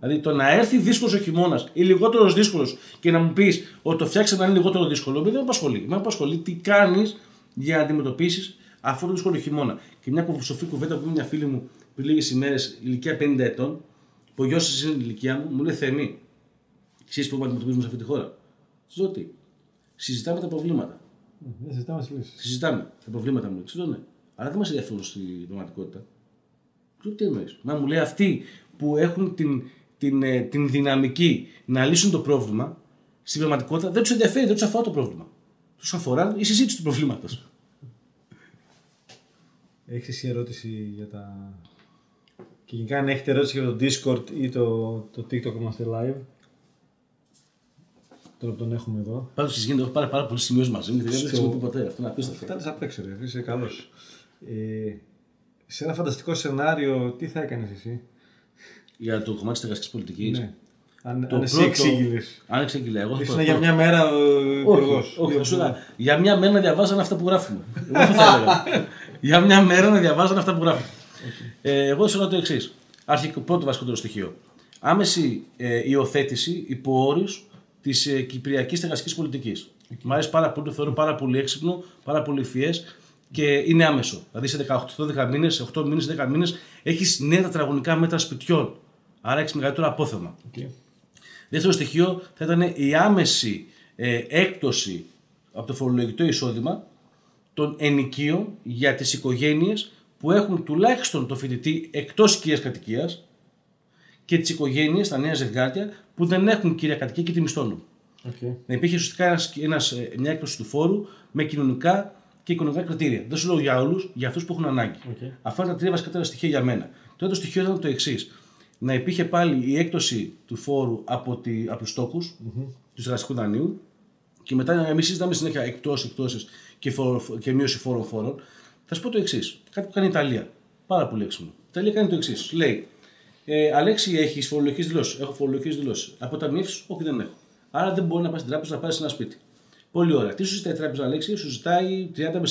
Δηλαδή το να έρθει δύσκολος ο χειμώνας ή λιγότερος δύσκολος και να μου πεις ότι το φτιάξε να είναι λιγότερο δύσκολο, δεν με απασχολεί. Με απασχολεί τι κάνεις για να αντιμετωπίσεις αυτό το δύσκολο χειμώνα. Και μια σοφή κουβέντα που μια φίλη μου πριν λίγες ημέρες, ηλικία 50 ετών, που ο γιος της είναι η ηλικία μου, μου λέει Θεμή, ξέρεις που αντιμετωπίζουμε σε αυτή τη χώρα; Ζώτη. Συζητάμε τα προβλήματα. Δεν συζητάμε λύσει. Συζητάμε τα προβλήματα μου. Ξέρω ναι. Αλλά δεν μας ενδιαφέρουν στην πραγματικότητα. Ξέρω τι εννοείς; Μα μου λέει αυτοί που έχουν την, την, ε, την δυναμική να λύσουν το πρόβλημα, στην πραγματικότητα δεν τους ενδιαφέρει, δεν τους αφορά το πρόβλημα. Τους αφορά η συζήτηση του προβλήματος. Έχεις εσύ ερώτηση για τα. Και γενικά αν έχετε ερώτηση για το Discord ή το, το TikTok που είμαστε live. Τώρα που τον έχουμε εδώ. Πάντως γίνεται, έχω πάρει πάρα πολλές σημειώσεις μαζί μου και δεν χρησιμοποιώ ποτέ. Αυτό είναι απίστευτο. Αυτά απ' έξω, ρε. Είσαι καλός. Ε, σε ένα φανταστικό σενάριο, τι θα έκανες εσύ; Για το κομμάτι της εργασιακή πολιτικής. Ναι. Αν, το αν εσύ εξήγηλες. Αν εξήγηλε. Εγώ θα πω. για μια μέρα ο υπουργός. Όχι, όχι, για μια μέρα να διαβάζανε αυτά που γράφουμε. Εγώ θα έλεγα. για μια μέρα να διαβάζανε αυτά που γράφουμε. Ε, εγώ θέλω το εξής. Αρχικό, πρώτο βασικότερο στοιχείο. Άμεση ε, υιοθέτηση υπό όρους της ε, κυπριακής στεγαστική πολιτικής. Okay. Μ' αρέσει πάρα πολύ, το θεωρώ πάρα πολύ έξυπνο, πάρα πολύ ευφυέ και είναι άμεσο. Δηλαδή σε 18-12 μήνες, 8 μήνες, 10 μήνες έχεις νέα τετραγωνικά μέτρα σπιτιών. Άρα έχεις μεγαλύτερο απόθεμα. Okay. Δεύτερο στοιχείο θα ήταν η άμεση ε, έκπτωση από το φορολογητό εισόδημα των ενοικίων για τις οικογένειες που έχουν τουλάχιστον το φοιτητή εκτός οικίας κατοικίας και τις οικογένειες, τα νέα ζευγάρια που δεν έχουν κύρια κατοικία και τη μισθώνουν. Okay. Να υπήρχε ουσιαστικά ένας, ένας, ε, μια έκπτωση του φόρου με κοινωνικά και οικονομικά κριτήρια. Δεν σου λέω για όλους, για αυτούς που έχουν ανάγκη. Okay. Αυτά είναι τα τρία βασικά στοιχεία για μένα. Το το στοιχείο ήταν το εξής. Να υπήρχε πάλι η έκπτωση του φόρου από, τη, από τους στόχους mm-hmm. του εργαστικού δανείου και μετά εμείς συζητάμε συνέχεια εκτό εκτόσει και, και μείωση φόρων φόρων. Θα σου πω το εξής. Κάτι που κάνει η Ιταλία. Πάρα πολύ έξυπνο. Η Ιταλία κάνει το εξής. Λέει, ε, Αλέξη, έχεις φορολογική δηλώσεις. Έχω φορολογική δηλώσεις. Αποταμιεύσει, όχι δεν έχω. Άρα δεν μπορεί να πας στην τράπεζα να πάρεις ένα σπίτι. Πολύ ωραία. Τι σου ζητάει η τράπεζα, Αλέξη, σου ζητάει 30 με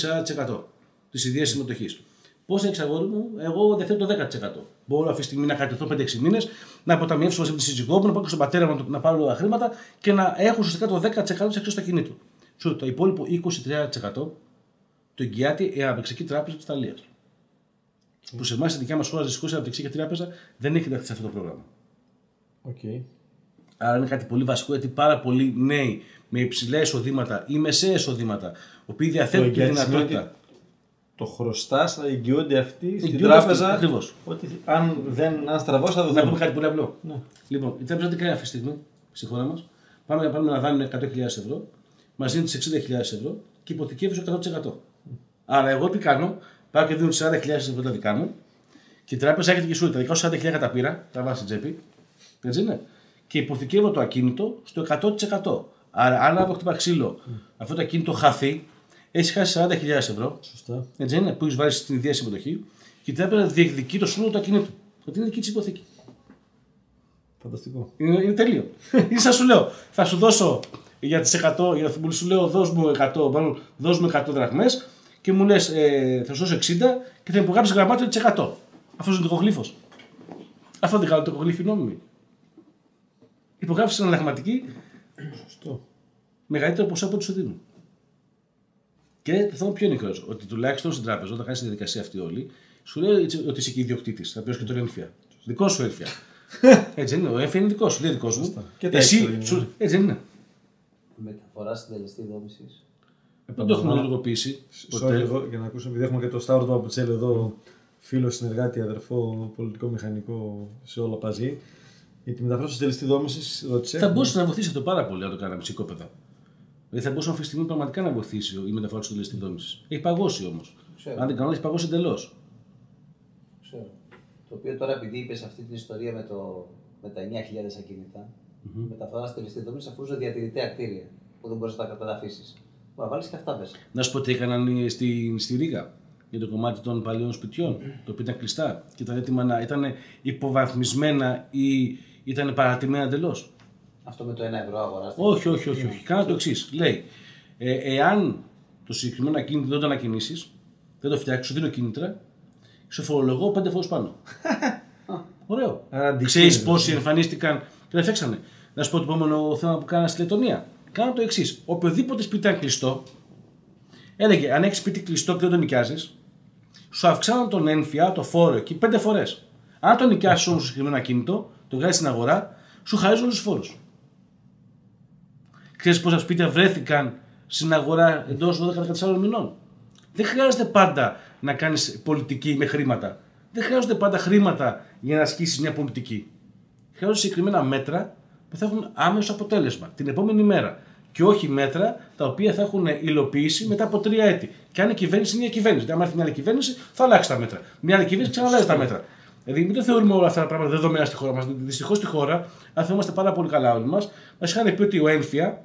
40% της ιδέα συμμετοχής. Πώς έχεις αγόρι μου, εγώ διαθέτω το 10%. Μπορώ αυτή τη στιγμή να κρατηθώ 5-6 μήνες, να αποταμιεύσω μαζί με τη σύζυγό μου, να πάω στον πατέρα μου να πάρω τα χρήματα και να έχω ουσιαστικά το 10% της αξίας του ακινήτου. Σου το υπόλοιπο 20-30% το εγγυάται η Αναπτυξιακή Τράπεζα της Ιταλίας. Που σε εμάς στη δικιά μας χώρα, δυστυχώ η Αναπτυξιακή Τράπεζα δεν έχει ενταχθεί σε αυτό το πρόγραμμα. Okay. Άρα είναι κάτι πολύ βασικό γιατί πάρα πολλοί νέοι με υψηλά εισοδήματα ή μεσαία εισοδήματα, οι οποίοι διαθέτουν τη δυνατότητα. Το χρωστά, θα εγγυώνται αυτοί στην Εγγυώνται τράπεζα. αυτοί, ακριβώς. Ότι αν δεν αν στραβώσει θα Να πούμε δοθούν. κάτι πολύ απλό. Ναι. Λοιπόν, η τράπεζα τι κάνει αυτή τη στιγμή στη χώρα μας; Πάμε, πάμε να δάνουν 100.000 ευρώ, μας δίνουν τις 60.000 ευρώ και υποθηκεύει στο 100%. Άρα, εγώ τι κάνω, πάω και δίνω 40.000 ευρώ τα δικά μου και η τράπεζα έρχεται και σου λέει τα δικά σου 40.000 τα πήρα, τα βάζεις στην τσέπη. Έτσι είναι. Και υποθηκεύω το ακίνητο στο 100%. Άρα, αν αύριο χτυπά ξύλο, αυτό το ακίνητο χαθεί, έχεις χάσει 40.000 ευρώ, Σωστά. έτσι είναι, που έχεις βάλει στην ιδέα συμμετοχή και η τράπεζα διεκδικεί το σύνολο του ακινήτου. Ότι είναι δική της υποθήκη. Φανταστικό. Είναι, είναι τέλειο. είναι σαν σου λέω, θα σου δώσω για τις 100, για να σου λέω δώσ' μου 100, μάλλον δώσ' μου 100 δραχμές και μου λες ε, θα σου δώσω 60 και θα υπογράψεις γραμμάτιο της 100. Αυτός είναι το κογλήφο. Αυτό δεν κάνω το κογλήφι νόμιμη. Υπογράψει αναλλαγματική Σωστό. μεγαλύτερο ποσό από ό,τι σου δίνουν. Και το θέμα ποιο είναι κρός, ότι τουλάχιστον στην τράπεζα, όταν κάνει τη διαδικασία αυτή όλη, σου λέει έτσι ότι είσαι και ιδιοκτήτης. Θα πει και το ένφια. Δικό σου ένφια. έτσι είναι. Ο ένφια είναι δικός σου, δεν είναι δικός μου. Και τα έξτρα Εσύ, είναι. σου, έτσι δεν είναι. Μεταφορά συντελεστή δόμησης. Δεν το έχουμε ενεργοποιήσει. Sorry, ποτέ. εδώ, για να ακούσω, επειδή έχουμε και το Σταύρο του Παπουτσέλ εδώ, φίλο, συνεργάτη, αδερφό, πολιτικό, μηχανικό σε όλα παζί. Για τη μεταφράση συντελεστή δόμησης, ρώτησε. Θα μπορούσε να βοηθήσει αυτό πάρα πολύ αν το κάναμε σε οικόπεδα. Δηλαδή θα μπορούσε αυτή τη στιγμή πραγματικά να βοηθήσει η μεταφορά του τελεστή δόμησης. Έχει παγώσει όμως. Ξέρω. Αν δεν κάνω, έχει παγώσει εντελώς. Ξέρω. Το οποίο τώρα επειδή είπες αυτή την ιστορία με, το, με τα 9.000 ακινητα μεταφοράς συντελεστή δόμησης αφορούσε διατηρητέα κτίρια που δεν μπορείς να τα καταφύσει. Μπορεί να βάλεις και αυτά μέσα. Να σου πω τι έκαναν στη, στη Ρήγα για το κομμάτι των παλιών σπιτιών, το οποίο ήταν κλειστά και ήταν έτοιμα να ήταν υποβαθμισμένα ή ήταν παρατημένα εντελώς. Αυτό με το 1 ευρώ αγοράστηκε. Όχι, όχι, όχι. όχι. Κάνα το εξής. Λέει, ε, εάν το συγκεκριμένο ακίνητο δεν το ανακοινήσει, δεν το φτιάξεις, σου δίνω κίνητρα, σε φορολογώ πέντε φορές πάνω. Ωραίο. Άρα αντικείμενο. Ξέρεις πόσοι εμφανίστηκαν και τα φτιάξανε. Να σου πω το επόμενο θέμα που κάνα στη Λετωνία. Κάνα το εξής. Οποιοδήποτε σπίτι ήταν κλειστό, έλεγε αν έχεις σπίτι κλειστό και δεν το νοικιάζεις, σου αυξάνουν τον ένφια, το φόρο εκεί πέντε φορές. Αν το νοικιάσεις όμως το συγκεκριμένο ακίνητο, το βγάζεις στην αγορά, σου χαρίζουν όλους τους φόρους. Ξέρεις πόσα σπίτια βρέθηκαν στην αγορά εντός 12-14 μηνών; Δεν χρειάζεται πάντα να κάνεις πολιτική με χρήματα. Δεν χρειάζονται πάντα χρήματα για να ασκήσεις μια πολιτική. Χρειάζονται συγκεκριμένα μέτρα που θα έχουν άμεσο αποτέλεσμα την επόμενη μέρα. Και όχι μέτρα τα οποία θα έχουν υλοποιήσει μετά από τρία έτη. Και αν η κυβέρνηση είναι μια κυβέρνηση. Αν έρθει μια άλλη κυβέρνηση, θα αλλάξει τα μέτρα. Μια άλλη κυβέρνηση ξαναλάζει τα μέτρα. Δηλαδή, μην το θεωρούμε όλα αυτά τα πράγματα δεδομένα στη χώρα μας. Δυστυχώς στη χώρα, αν θυμόμαστε πάρα πολύ καλά όλοι μας, μας είχαν πει ότι ο έμφυα Είναι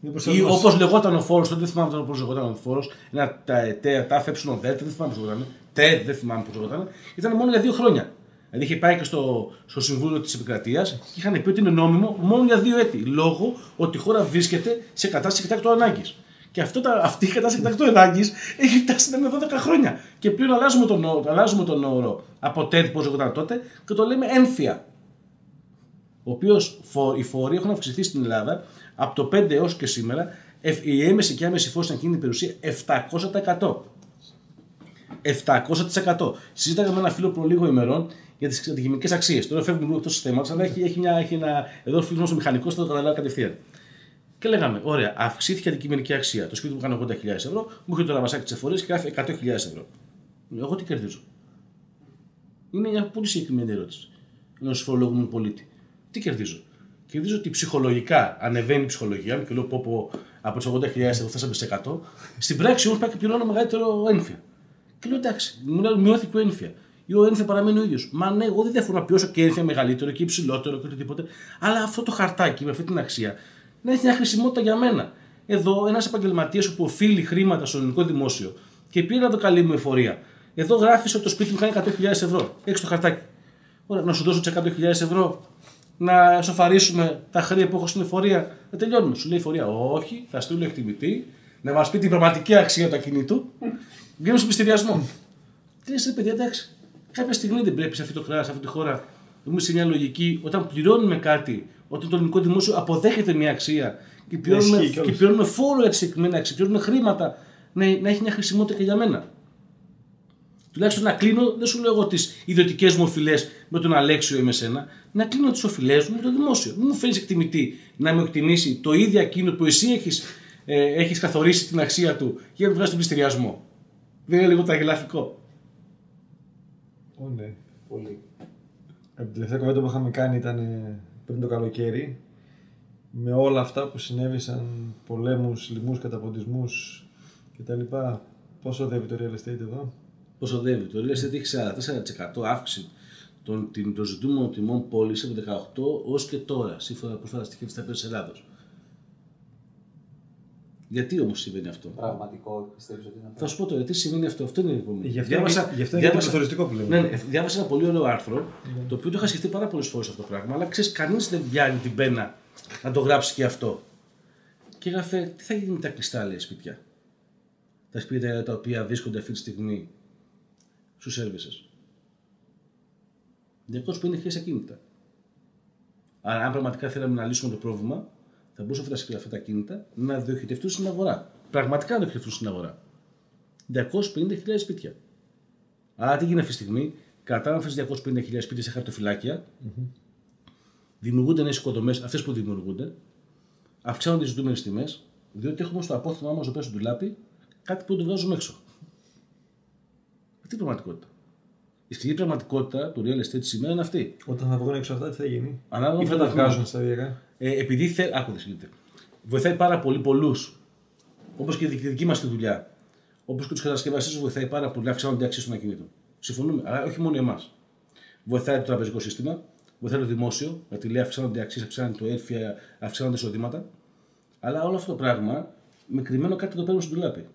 ή προσαρμός. όπως λεγόταν ο φόρος, δεν θυμάμαι πώς λεγόταν ο φόρος, ένα τα- τε, τα φέψινο δέλτα, δεν θυμάμαι πώς λεγόταν. Τε, δεν θυμάμαι πώς λεγόταν. Ήταν μόνο για δύο χρόνια. Δηλαδή είχε πάει και στο, στο Συμβούλιο της Επικρατείας και είχαν πει ότι είναι νόμιμο μόνο για δύο έτη. Λόγω ότι η χώρα βρίσκεται σε κατάσταση εκτάκτου ανάγκης. Και αυτό, τα- αυτή η κατάσταση εκτάκτου ανάγκης έχει φτάσει να είναι 12 χρόνια. Και πλέον αλλάζουμε τον, όρο- αλλάζουμε τον όρο από ΤΕΔ, πώς λεγόταν τότε, και το λέμε έμφυα ο οποίος οι φόροι έχουν αυξηθεί στην Ελλάδα από το 5 έως και σήμερα. ευ- Η έμεση και άμεση φόροι στην ακίνητη περιουσία 700%. 700%. Συζήταγα με ένα φίλο προ λίγο ημερών για τις αντικειμενικέ αξίες. Τώρα φεύγουμε λίγο εκτός του θέματος, αλλά έχει, έχει, μια, έχει ένα. Εδώ φίλο μα ο μηχανικό θα το καταλάβει κατευθείαν. Και λέγαμε, ωραία, αυξήθηκε η αντικειμενική αξία. Το σπίτι μου κάνει 80.000 ευρώ, μου έχει το λαβασάκι τη εφορία και γράφει 100.000 ευρώ. Εγώ τι κερδίζω; Είναι μια πολύ συγκεκριμένη ερώτηση ενό φορολογούμενου πολίτη. Τι κερδίζω; Κερδίζω ότι ψυχολογικά ανεβαίνει η ψυχολογία μου και λέω πω, πω από τις 80.000 ευρώ φτάσαμε σε 100. Στην πράξη όμως πάει και πληρώνω μεγαλύτερο ένφια. Και λέω εντάξει, μου λέει μειώθηκε ο ένφια. Ή ο ένφια παραμένει ο ίδιος. Μα ναι, εγώ δεν θέλω να πιώσω και ένφια μεγαλύτερο και υψηλότερο και οτιδήποτε. Αλλά αυτό το χαρτάκι με αυτή την αξία να έχει μια χρησιμότητα για μένα. Εδώ ένας επαγγελματίας που οφείλει χρήματα στο ελληνικό δημόσιο και πήρε να το καλή μου εφορία. Εδώ γράφεις ότι το σπίτι μου κάνει 100.000 ευρώ. Έχεις το χαρτάκι. Ωραία, να σου δώσω τις 100.000 ευρώ να σοφαρίσουμε τα χρήματα που έχω στην εφορία. Να τελειώνουμε. Σου λέει η εφορία, Όχι, θα στείλω εκτιμητή να μας πει την πραγματική αξία του ακινήτου. Βγαίνουμε στον πιστηριασμό. Τι λε, παιδιά, εντάξει. Κάποια στιγμή δεν πρέπει σε αυτό το κράτος, σε αυτή τη χώρα, να μπούμε σε μια λογική όταν πληρώνουμε κάτι, όταν το ελληνικό δημόσιο αποδέχεται μια αξία και πληρώνουμε, ισχύει κιόλας. και πληρώνουμε φόρο για τη συγκεκριμένη αξία, πληρώνουμε χρήματα, να, να έχει μια χρησιμότητα και για μένα. Τουλάχιστον να κλείνω, δεν σου λέω εγώ τις ιδιωτικές μου οφειλές με τον Αλέξιο ή με σένα, να κλείνω τις οφειλές μου με το δημόσιο. Μην μου φέρεις εκτιμητή να με εκτιμήσει το ίδιο εκείνο που εσύ έχεις ε, έχεις καθορίσει την αξία του για να του βγάλεις τον πληστηριασμό. Δεν είναι λίγο τραγελαφικό. Ω, ναι. Πολύ. Ε, Η τελευταία κουβέντα που είχαμε κάνει ήταν ε, πριν το καλοκαίρι. Με όλα αυτά που συνέβησαν, πολέμους, λοιμούς, καταποντισμούς κτλ. Πόσο οδεύει το real estate εδώ; Πόσο οδεύει; Το real estate έχει 44% αύξηση των, την, των ζητούμενων τιμών πώληση από 18 ως και τώρα, σύμφωνα με πρόσφατα στοιχεία της Ταπέζης Ελλάδος. Γιατί όμως συμβαίνει αυτό; Πραγματικό πιστεύεις ότι είναι αυτό; Θα σου πω τώρα, γιατί συμβαίνει αυτό; Αυτό είναι η επόμενη. Γι' αυτό, γι' αυτό είναι και διάβασα- καθοριστικό που λέμε. Ναι, ναι, διάβασα ένα πολύ ωραίο άρθρο, το οποίο το είχα σκεφτεί πάρα πολλές φορές αυτό το πράγμα, αλλά ξέρεις, κανείς δεν πιάνει την πένα να το γράψει και αυτό. Και έγραφε, τι θα γίνει με τα κλειστά λέει, σπίτια; Τα σπίτια τα οποία βρίσκονται αυτή τη στιγμή στους services. 250.000 ακίνητα. Άρα, αν πραγματικά θέλαμε να λύσουμε το πρόβλημα, θα μπορούσαν αυτά τα- αυτά τα ακίνητα να διοχετευτούν στην αγορά. Πραγματικά να διοχετευτούν στην αγορά. 250.000 σπίτια. Άρα τι γίνεται αυτή τη στιγμή, κρατάμε αυτές τις 250.000 σπίτια σε χαρτοφυλάκια, δημιουργούνται νέες οικοδομές, αυτές που δημιουργούνται, αυξάνονται οι ζητούμενες τιμές, διότι έχουμε στο απόθεμά μας, στο του λάπη, κάτι που το βγάζουμε έξω. Αυτή είναι η πραγματικότητα. Η σκληρή πραγματικότητα του real estate σήμερα είναι αυτή. Όταν θα βγουν έξω αυτά, τι θα γίνει; Ανάλογα Ή με θα το τα βαθμό. βγάζουν σταδιακά. Ε, επειδή θέλει. Άκουδε, γίνεται. Βοηθάει πάρα πολύ πολλούς. Όπως και η δική μας τη δουλειά. Όπως και τους κατασκευαστές, βοηθάει πάρα πολύ να αυξάνονται οι αξίες των ακινήτων. Συμφωνούμε. Αλλά όχι μόνο εμάς. Βοηθάει το τραπεζικό σύστημα, βοηθάει το δημόσιο, γιατί λέει αυξάνονται οι αξίες, αυξάνεται το έρφια, αυξάνονται εισοδήματα. Αλλά όλο αυτό το πράγμα με κρυμμένο κάτι το παίρνουν στην τουλάπη.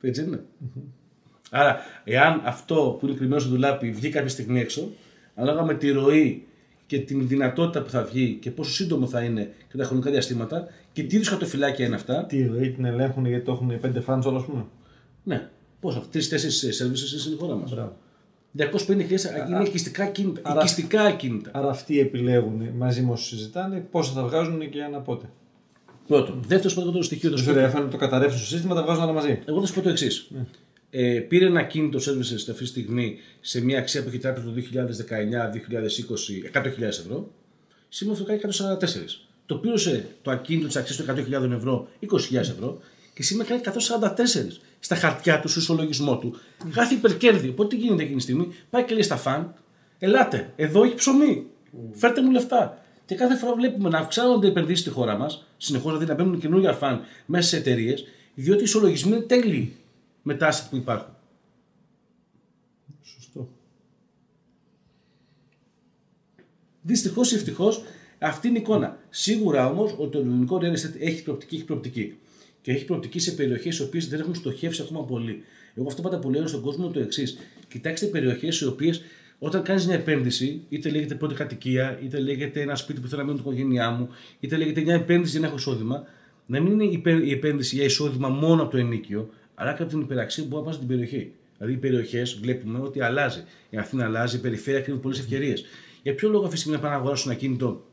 Έτσι δεν είναι. Άρα, εάν αυτό που είναι κρυμμένο στο ντουλάπι βγει κάποια στιγμή έξω, ανάλογα με τη ροή και την δυνατότητα που θα βγει και πόσο σύντομο θα είναι και τα χρονικά διαστήματα και τι είδους χαρτοφυλάκια είναι αυτά. Τι ροή την ελέγχουν γιατί το έχουν πέντε φάνου όλα, ας πούμε; Ναι, πόσο, τρει-τέσσερι services είναι η χώρα μας. Μπράβο. 250.000 είναι οικιστικά ακίνητα. άρα- Οικιστικά ακίνητα. Άρα αυτοί επιλέγουν μαζί με όσους συζητάνε πόσο θα βγάζουν και ανά πότε. Πρώτο. Δεύτερος σημαντικότερο στοιχείο. το Του σκέφτομαι. ωραία, το καταρρεύσουν στο σύστημα, τα βγάζουν όλα μαζί. Εγώ θα σου πω το εξής. Ε, πήρε ένα κίνητο services αυτή τη στιγμή σε μια αξία που έχει τράπεζα το 2019-2020 100.000 ευρώ. Σήμερα αυτό κάνει 144. Το πλήρωσε το ακίνητο της αξίας των 100.000 ευρώ 20.000 ευρώ και σήμερα κάνει 144 στα χαρτιά του, στο ισολογισμό του. Γράφει υπερκέρδη. Οπότε τι γίνεται εκείνη τη στιγμή, πάει και λέει στα φαν, ελάτε, εδώ έχει ψωμί. Φέρτε μου λεφτά. Και κάθε φορά βλέπουμε να αυξάνονται οι επενδύσεις στη χώρα μας, συνεχώς δηλαδή να μπαίνουν καινούργια φαν μέσα σε εταιρείες, διότι οι ισολογισμοί είναι τέλειοι με τα asset που υπάρχουν. Σωστό. Δυστυχώς ή ευτυχώς αυτή είναι η εικόνα. Σίγουρα όμως ότι το ελληνικό real estate έχει προοπτική, έχει προοπτική. Και έχει προοπτική σε περιοχές οι οποίες δεν έχουν στοχεύσει ακόμα πολύ. Εγώ αυτό πάντα που λέω στον κόσμο είναι το εξής. Κοιτάξτε περιοχές οι οποίες όταν κάνεις μια επένδυση, είτε λέγεται πρώτη κατοικία, είτε λέγεται ένα σπίτι που θέλω να μείνω με την οικογένειά μου, είτε λέγεται μια επένδυση για να έχω εισόδημα, να μην είναι υπερ- η επένδυση για εισόδημα μόνο από το ενίκιο, αλλά και από την υπεραξία που μπορεί να πάει στην περιοχή. Δηλαδή, οι περιοχές βλέπουμε ότι αλλάζει. Η Αθήνα αλλάζει, η περιφέρεια κρύβει πολλές ευκαιρίες. Για ποιο λόγο αυτή τη στιγμή να πάνε να αγοράσουν ένα κινητό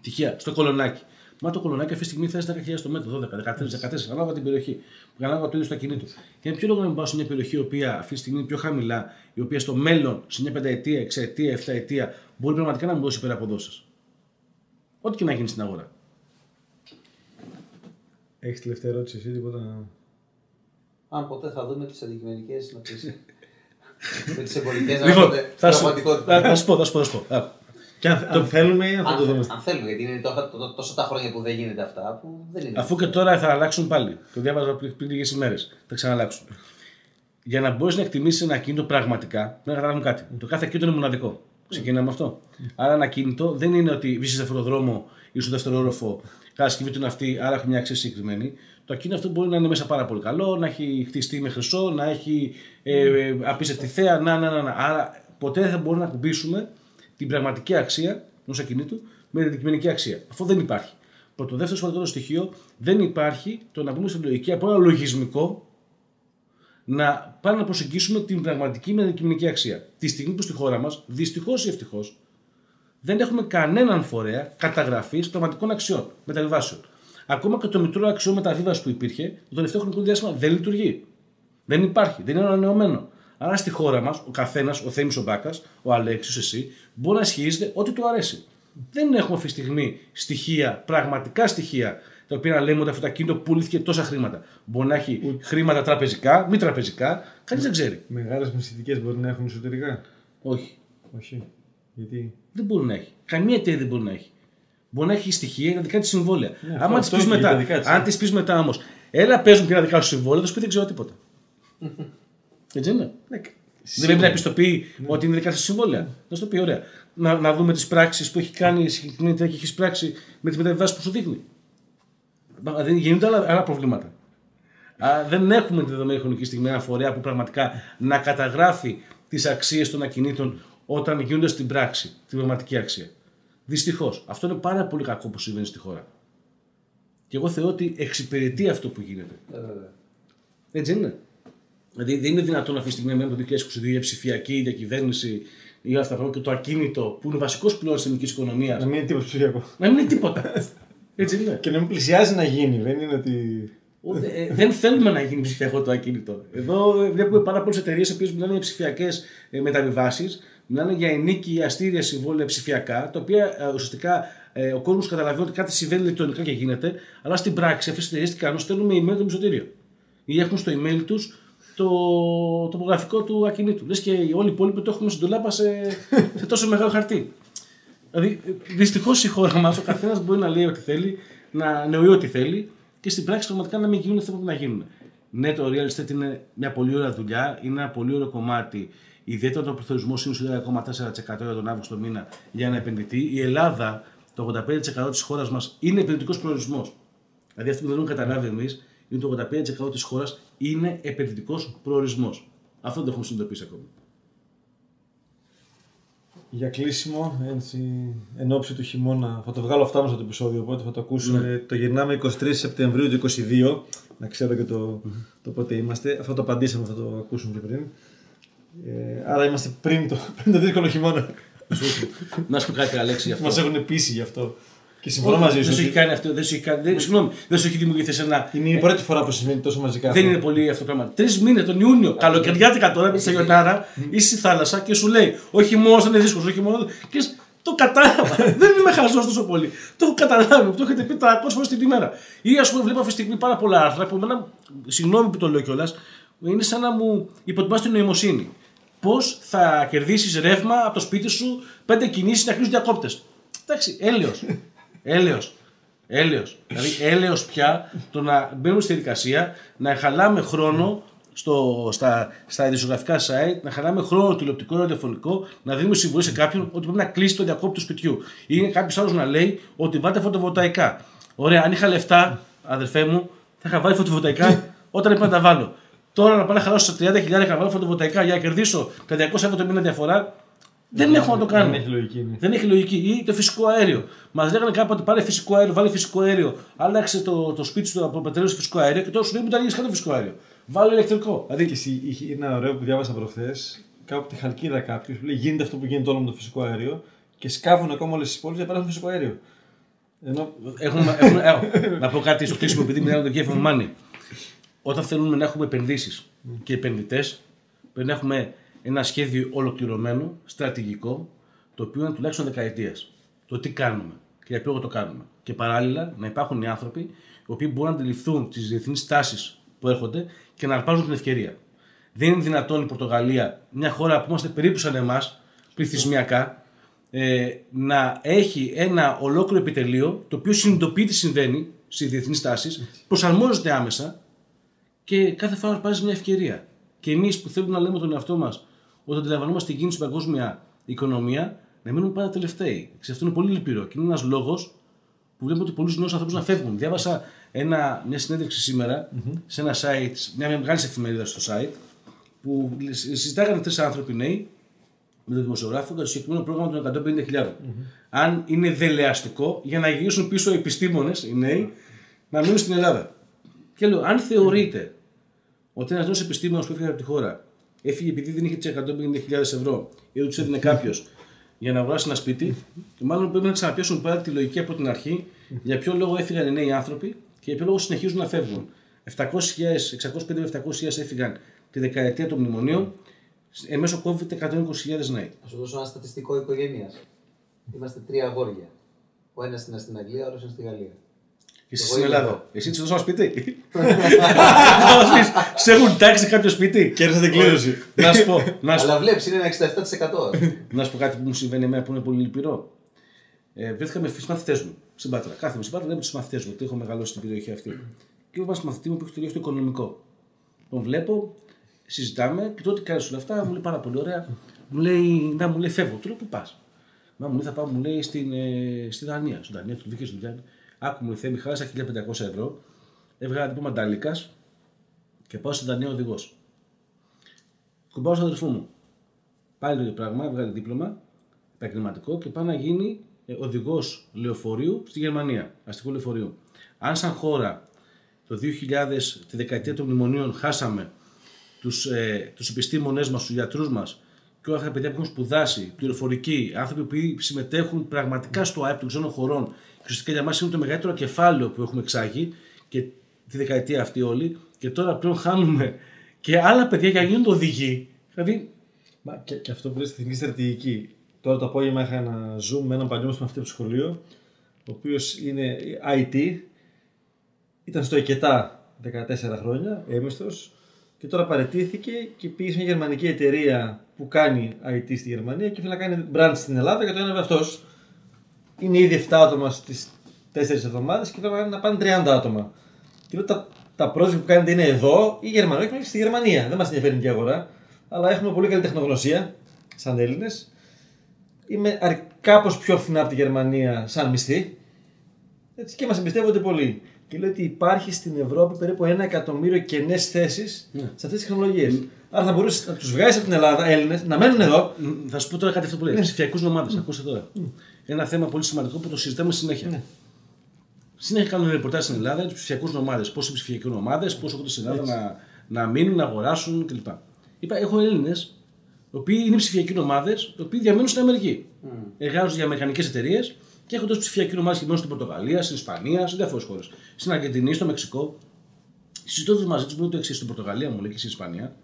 τυχαία στο κολονάκι; Μα το κολονάκι αυτή τη στιγμή θες 10.000 το μέτρο, 12, 13, 14, ανάλογα την περιοχή. Ανάλογα το είδο του ακινήτου. Για ποιο λόγο να μην πάω σε μια περιοχή η οποία αυτή τη στιγμή είναι πιο χαμηλά, η οποία στο μέλλον, σε μια πενταετία, εξαετία, εφταετία, μπορεί πραγματικά να μου δώσει υπεραποδόσεις; Ό,τι και να γίνει στην αγορά. Έχεις τελευταία ερώτηση εσύ, τίποτα. Αν ποτέ θα δούμε τις αντικειμενικές συνοπτήσει. με τις εμπορικές να Λοιπόν, έρχονται θα σου, πραγματικότητα. θα, θα σου πω, θα σου πω. Θα σου πω. Άκου. Και αν, αν θέλουμε, θα το Αν, δούμε; αν θέλουμε, γιατί είναι τόσο, τό- τόσο τα χρόνια που δεν γίνεται αυτά, που δεν είναι. Αφού και τώρα θα αλλάξουν πάλι. Το διάβαζα πριν, πριν λίγες ημέρες. Θα ξαναλλάξουν. Για να μπορείς να εκτιμήσεις ένα κινητό πραγματικά, πρέπει να καταλάβουμε κάτι. Το κάθε κινητό είναι μοναδικό. Ξεκινάμε με αυτό. Άρα ένα κινητό δεν είναι ότι βρίσκεσαι σε αυτόν τον δρόμο ή στο δεύτερο όροφο, κατασκευή του είναι αυτή, άρα έχει μια αξία συγκεκριμένη. Το ακίνητο αυτό μπορεί να είναι μέσα πάρα πολύ καλό, να έχει χτιστεί με χρυσό, να έχει ε, ε, απίστευτη θέα, να, να, να, να. Άρα ποτέ δεν θα μπορούμε να κουμπίσουμε την πραγματική αξία ενός ακινήτου με την αντικειμενική αξία. Αυτό δεν υπάρχει. Πρώτο, δεύτερο σημαντικό στοιχείο, δεν υπάρχει το να πούμε στην λογική από ένα λογισμικό να πάμε να προσεγγίσουμε την πραγματική με αντικειμενική αξία. Τη στιγμή που στη χώρα μας, δυστυχώς ή ευτυχώς, δεν έχουμε κανέναν φορέα καταγραφής πραγματικών αξιών μεταβιβάσεων. Ακόμα και το μητρό αξιών μεταβίβαση που υπήρχε, το τελευταίο χρονικό διάστημα δεν λειτουργεί. Δεν υπάρχει, δεν είναι ανανεωμένο. Άρα στη χώρα μας, ο καθένας, ο Θέμης ο Μπάκας, ο Αλέξιος, εσύ, μπορεί να ισχυρίζεται ό,τι του αρέσει. Δεν έχουμε αυτή τη στιγμή στοιχεία, πραγματικά στοιχεία, τα οποία να λέμε ότι αυτό το ακίνητο πουλήθηκε τόσα χρήματα. Μπορεί να έχει χρήματα τραπεζικά, μη τραπεζικά, κανείς δεν ξέρει. Μεγάλες μυστικέ μπορεί να έχουν εσωτερικά; Όχι. Όχι. Γιατί; Δεν μπορεί να έχει. Καμία εταιρεία δεν μπορεί να έχει. Μπορεί να έχει στοιχεία για δικά της συμβόλαια. Ναι, Άμα αυτό τη πεις είναι για μετά, δικά της, αν ναι. τη πεις μετά όμως, έλα παίζουν και ένα δικά σου συμβόλαια, θα σου πει δεν ξέρω τίποτα. Έτσι είναι. Ναι, Δεν πρέπει να επιστοποιεί ότι είναι δικά σου συμβόλαια. Να σου το πει, ωραία. Να, να δούμε τις πράξεις που έχει κάνει η συγκεκριμένη εταιρεία και έχεις πράξει με τι μεταβιβάσει που σου δείχνει. Δηλαδή γίνονται άλλα, άλλα προβλήματα. Α, δεν έχουμε τη δεδομένη χρονική στιγμή ένα φορέα που πραγματικά να καταγράφει τις αξίες των ακινήτων όταν γίνονται στην πράξη, την πραγματική αξία. Δυστυχώς. Αυτό είναι πάρα πολύ κακό που συμβαίνει στη χώρα. Και εγώ θεωρώ ότι εξυπηρετεί αυτό που γίνεται. Ε, βέβαια. Έτσι δεν είναι. Δηλαδή δεν είναι δυνατόν αυτή τη στιγμή μένουμε το 2022 η ψηφιακή διακυβέρνηση ή όλα αυτά τα πράγματα και το ακίνητο που είναι βασικός πλέον της ελληνικής οικονομίας Να μην είναι τίποτα ψηφιακό. να μην είναι τίποτα. Έτσι δεν είναι. Και να μην πλησιάζει να γίνει. Δεν είναι ότι. Ο, δε- ε, δεν θέλουμε να γίνει ψηφιακό το ακίνητο. Εδώ ε, βλέπουμε πάρα πολλές εταιρείες που μιλάνε για ψηφιακές μεταβιβάσεις, μιλάνε για ενίκη αστήρια συμβόλαια ψηφιακά, τα οποία ε, ουσιαστικά ε, ο κόσμος καταλαβαίνει ότι κάτι συμβαίνει ηλεκτρονικά και γίνεται, αλλά στην πράξη αυτέ οι εταιρείε τι κάνουν, στέλνουν με email το μισοτήριο. Ή έχουν στο email τους το τοπογραφικό του ακινήτου. Λες και όλοι οι υπόλοιποι το έχουμε στην τουλάπα σε, σε τόσο μεγάλο χαρτί. Δηλαδή, δυστυχώς η χώρα μας, ο καθένας μπορεί να λέει ό,τι θέλει, να νεωεί ό,τι θέλει και στην πράξη πραγματικά να μην γίνουν αυτά που πρέπει να γίνουν. Ναι, το real estate είναι μια πολύ ωραία δουλειά, είναι ένα πολύ ωραίο κομμάτι. Ιδιαίτερα όταν ο πληθωρισμό είναι στο 10,4% για τον Αύγουστο μήνα για ένα επενδυτή. Η Ελλάδα, το 85% της χώρας μας είναι επενδυτικός προορισμός. Δηλαδή, αυτό που δεν έχουμε καταλάβει εμείς είναι το 85% της χώρας είναι επενδυτικός προορισμός. Αυτό δεν το έχουμε συνειδητοποιήσει ακόμη. Για κλείσιμο, έτσι, εν ώψη του χειμώνα, θα το βγάλω αυτά μας το επεισόδιο, οπότε θα το ακούσουμε. Το γυρνάμε 23 Σεπτεμβρίου του 22, να ξέρω και το, το πότε είμαστε. Αυτό το απαντήσαμε, θα το ακούσουμε και πριν. Ε, άρα είμαστε πριν το, πριν το δύσκολο χειμώνα. να σου πω κάτι, Αλέξη, γι' αυτό. Μας έχουν πείσει γι' αυτό. Και συμφωνώ μαζί Δεν σου. σου έχει ότι κάνει αυτό, δεν σου έχει κάνει. Δεν, συγγνώμη, δεν σου έχει δημιουργηθεί ένα. Είναι η πρώτη φορά που συμβαίνει τόσο μαζικά. Δεν αυτό. είναι πολύ αυτό το πράγμα. Τρεις μήνες τον Ιούνιο, καλοκαιριάτικα τώρα, με τη Σαγιονάρα, είσαι στη θάλασσα και σου λέει: Όχι μόνος είναι δύσκολος, όχι μόνος. Και λες, το κατάλαβα. δεν είμαι χαζός τόσο πολύ. Το έχω καταλάβει, το έχετε πει 300 φορές την ημέρα. Ή ας πούμε, βλέπω αυτή τη στιγμή πάρα πολλά άρθρα που εμένα, συγγνώμη που το λέω κιόλας, είναι σαν να μου υποτιμάς την νοημοσύνη. Πώς θα κερδίσεις ρεύμα από το σπίτι σου, πέντε κινήσεις να κλείσει διακόπτες. Εντάξει, έλεος. Έλεος. Έλεος. Δηλαδή έλεος πια το να μπαίνουμε στη διαδικασία, να χαλάμε χρόνο στο, στα, στα ειδησιογραφικά site, να χαλάμε χρόνο τηλεοπτικό, ραδιοφωνικό, να δίνουμε συμβουλή σε κάποιον ότι πρέπει να κλείσει το διακόπτη του σπιτιού. Ή κάποιος άλλος να λέει ότι βάλτε φωτοβολταϊκά. Ωραία, αν είχα λεφτά, αδερφέ μου, θα είχα βάλει φωτοβολταϊκά όταν έπρεπε να τα βάλω. Τώρα να πάω να χαλάσω στα 30.000 να βάλω φωτοβολταϊκά για να κερδίσω τα 200 ευρώ το μήνα διαφορά, δεν έχω να το κάνω. Δεν έχει λογική. ναι. Δεν έχει λογική. Ή το φυσικό αέριο. Μας λέγανε κάποτε πάρε φυσικό αέριο, βάλε φυσικό αέριο. Άλλαξε το, το σπίτι σου από πετρέλαιο σε φυσικό αέριο και τώρα σου λέει μην τα ανοίξει κάτω φυσικό αέριο. Βάλε ηλεκτρικό. Και Δηλαδή, εσύ- είχε ένα ωραίο που διάβασα προχθές. Κάπου από τη Χαλκίδα κάποιος που λέει: Γίνεται αυτό που γίνεται όλο με το φυσικό αέριο και σκάβουν ακόμα όλες τις πόλεις για να περάσουν φυσικό αέριο. Ενώ έχουμε, έχουμε, ε, να πω κάτι στο κλείσιμο επειδή μιλάμε το κέφι Μάνι. Όταν θέλουμε να έχουμε επενδύσεις και επενδυτές, πρέπει να έχουμε ένα σχέδιο ολοκληρωμένο, στρατηγικό, το οποίο είναι τουλάχιστον δεκαετίας. Το τι κάνουμε και για ποιο λόγο το κάνουμε. Και παράλληλα να υπάρχουν οι άνθρωποι οι οποίοι μπορούν να αντιληφθούν τις διεθνείς τάσεις που έρχονται και να αρπάζουν την ευκαιρία. Δεν είναι δυνατόν η Πορτογαλία, μια χώρα που είμαστε περίπου σαν εμάς, πληθυσμιακά, ε, να έχει ένα ολόκληρο επιτελείο το οποίο συνειδητοποιεί τι συμβαίνει στις διεθνείς τάσεις, προσαρμόζεται άμεσα και κάθε φορά πάρεις μια ευκαιρία. Και εμείς που θέλουμε να λέμε τον εαυτό μας ότι αντιλαμβανόμαστε την κίνηση στην παγκόσμια οικονομία, να μείνουμε πάντα τελευταίοι. Σε αυτό είναι πολύ λυπηρό και είναι ένας λόγος που βλέπουμε ότι πολλούς νέους ανθρώπους να φεύγουν. Διάβασα ένα, μια συνέντευξη σήμερα σε ένα site, μια μεγάλη εφημερίδα στο site, που συζητάγανε τρεις άνθρωποι νέοι με τον δημοσιογράφο για το συγκεκριμένο πρόγραμμα των 150.000. Αν είναι δελεαστικό για να γυρίσουν πίσω οι επιστήμονες, οι νέοι, να μείνουν στην Ελλάδα. Και λέω, αν θεωρείτε ότι ένας νέος επιστήμονας που έφυγε από τη χώρα έφυγε επειδή δεν είχε τις 150.000 ευρώ ή δεν τους έδινε κάποιος για να αγοράσει ένα σπίτι, μάλλον πρέπει να ξαναπιάσουν πάλι τη λογική από την αρχή για ποιο λόγο έφυγαν οι νέοι άνθρωποι και για ποιο λόγο συνεχίζουν να φεύγουν. 700.000, 650 με 700.000 έφυγαν τη δεκαετία των μνημονίων, εμέσω COVID 120.000 νέοι. Θα σου δώσω ένα στατιστικό οικογένειας. Είμαστε τρία αγόρια. Ο ένας είναι στην Αγγλία, ο άλλος είναι στη Γαλλία. Και εσύ Εγώ στην είμαι Ελλάδα. εδώ. Εσύ τη δώσω ένα σπίτι. Να μας πεις, Σε έχουν τάξει σε κάποιο σπίτι. Κέρδισα την κλήρωση. Να σου πω, να σου Αλλά βλέπεις, είναι ένα 67%. Να σου πω κάτι που μου συμβαίνει εμένα που είναι πολύ λυπηρό. Ε, βρέθηκα με στου μαθητές μου στην Πάτρα. Κάθομαι στην Πάτρα, βλέπω τους μαθητές μου, γιατί έχω μεγαλώσει στην περιοχή αυτή. Και βλέπω ένα μαθητή μου που έχει τελειώσει το οικονομικό. Τον βλέπω, συζητάμε και τότε κάνει όλα αυτά, μου λέει πάρα πολύ ωραία. Μου λέει, να μου λέει, φεύγω. Του λέω, πού πας; Μα μου λέει, θα πάω, μου λέει, στην, ε, στη Δανία. Στην Δανία, του βγήκε στη δουλειά. Άκου μου, θέμη, χάρασα 1500 ευρώ. Έβγαλα τύπο μαντάλικα και πάω στη Δανία οδηγός. Κουμπάω στον αδερφό μου. Πάλι το ίδιο πράγμα, έβγαλε δίπλωμα επαγγελματικό και πάει να γίνει οδηγός λεωφορείου στη Γερμανία, αστικού λεωφορείου. Αν σαν χώρα το 2000, τη δεκαετία των μνημονίων, χάσαμε τους, ε, τους επιστήμονές μας, τους γιατρούς μας και όλα αυτά τα παιδιά που έχουν σπουδάσει, πληροφορικοί, άνθρωποι που συμμετέχουν πραγματικά στο ΑΕΠ των ξένων χωρών και ουσιαστικά για μας είναι το μεγαλύτερο κεφάλαιο που έχουμε εξάγει και τη δεκαετία αυτή όλοι και τώρα πλέον χάνουμε και άλλα παιδιά για να γίνονται οδηγοί. Δηλαδή, Μα και, και αυτό που λες στη εθνική στρατηγική. Τώρα το απόγευμα είχα ένα zoom με έναν παλιό μας μαθητή από το σχολείο, ο οποίος είναι IT, ήταν στο ΕΚΕΤΑ 14 χρόνια, έμιστος, και τώρα παρετήθηκε και πήγε σε μια γερμανική εταιρεία που κάνει IT στη Γερμανία και θέλει να κάνει brand στην Ελλάδα και το έναβε αυτός. Είναι ήδη 7 άτομα στις 4 εβδομάδες και τώρα να πάνε 30 άτομα. Και λέω τα, τα project που κάνετε είναι εδώ ή Γερμανία, όχι στη Γερμανία. Δεν μας ενδιαφέρει η ελληνική αγορά. Αλλά έχουμε πολύ καλή τεχνογνωσία σαν Έλληνες. Είμαι κάπως πιο φθηνά από τη Γερμανία σαν μισθή. Έτσι και μας εμπιστεύονται πολύ. Και λέω ότι υπάρχει στην Ευρώπη περίπου ένα εκατομμύριο κενές θέσεις Ναι. σε αυτές τις τεχνολογίες. Άρα θα μπορούσες να τους βγάζει από την Ελλάδα Έλληνες να μένουν εδώ. Μ, Θα σου πω τώρα κάτι αυτό που λέει. Ναι. Ψηφιακούς νομάδες. Ακούστε τώρα. Ένα θέμα πολύ σημαντικό που το συζητάμε συνέχεια. Ναι. Συνέχεια κάνουμε ρεπορτάζ στην Ελλάδα για τους ψηφιακούς νομάδες. Πώ οι ψηφιακοί νομάδες, πώς έρχονται στην Ελλάδα να, να μείνουν, να αγοράσουν κλπ. Είπα, έχω Έλληνες, οι οποίοι είναι ψηφιακοί νομάδες, οι οποίοι διαμένουν στην Αμερική. Εργάζονται για αμερικανικές εταιρείες και έχονται ω ψηφιακοί νομάδε και μένουν στην Πορτογαλία, στην Ισπανία, σε διάφορες χώρες. Στην Αργεντινή, στο Μεξικό. Συζητώντα μαζί τους, μου λέει το εξής: Στην Πορτογαλία μου λέει και στην Ισπανία.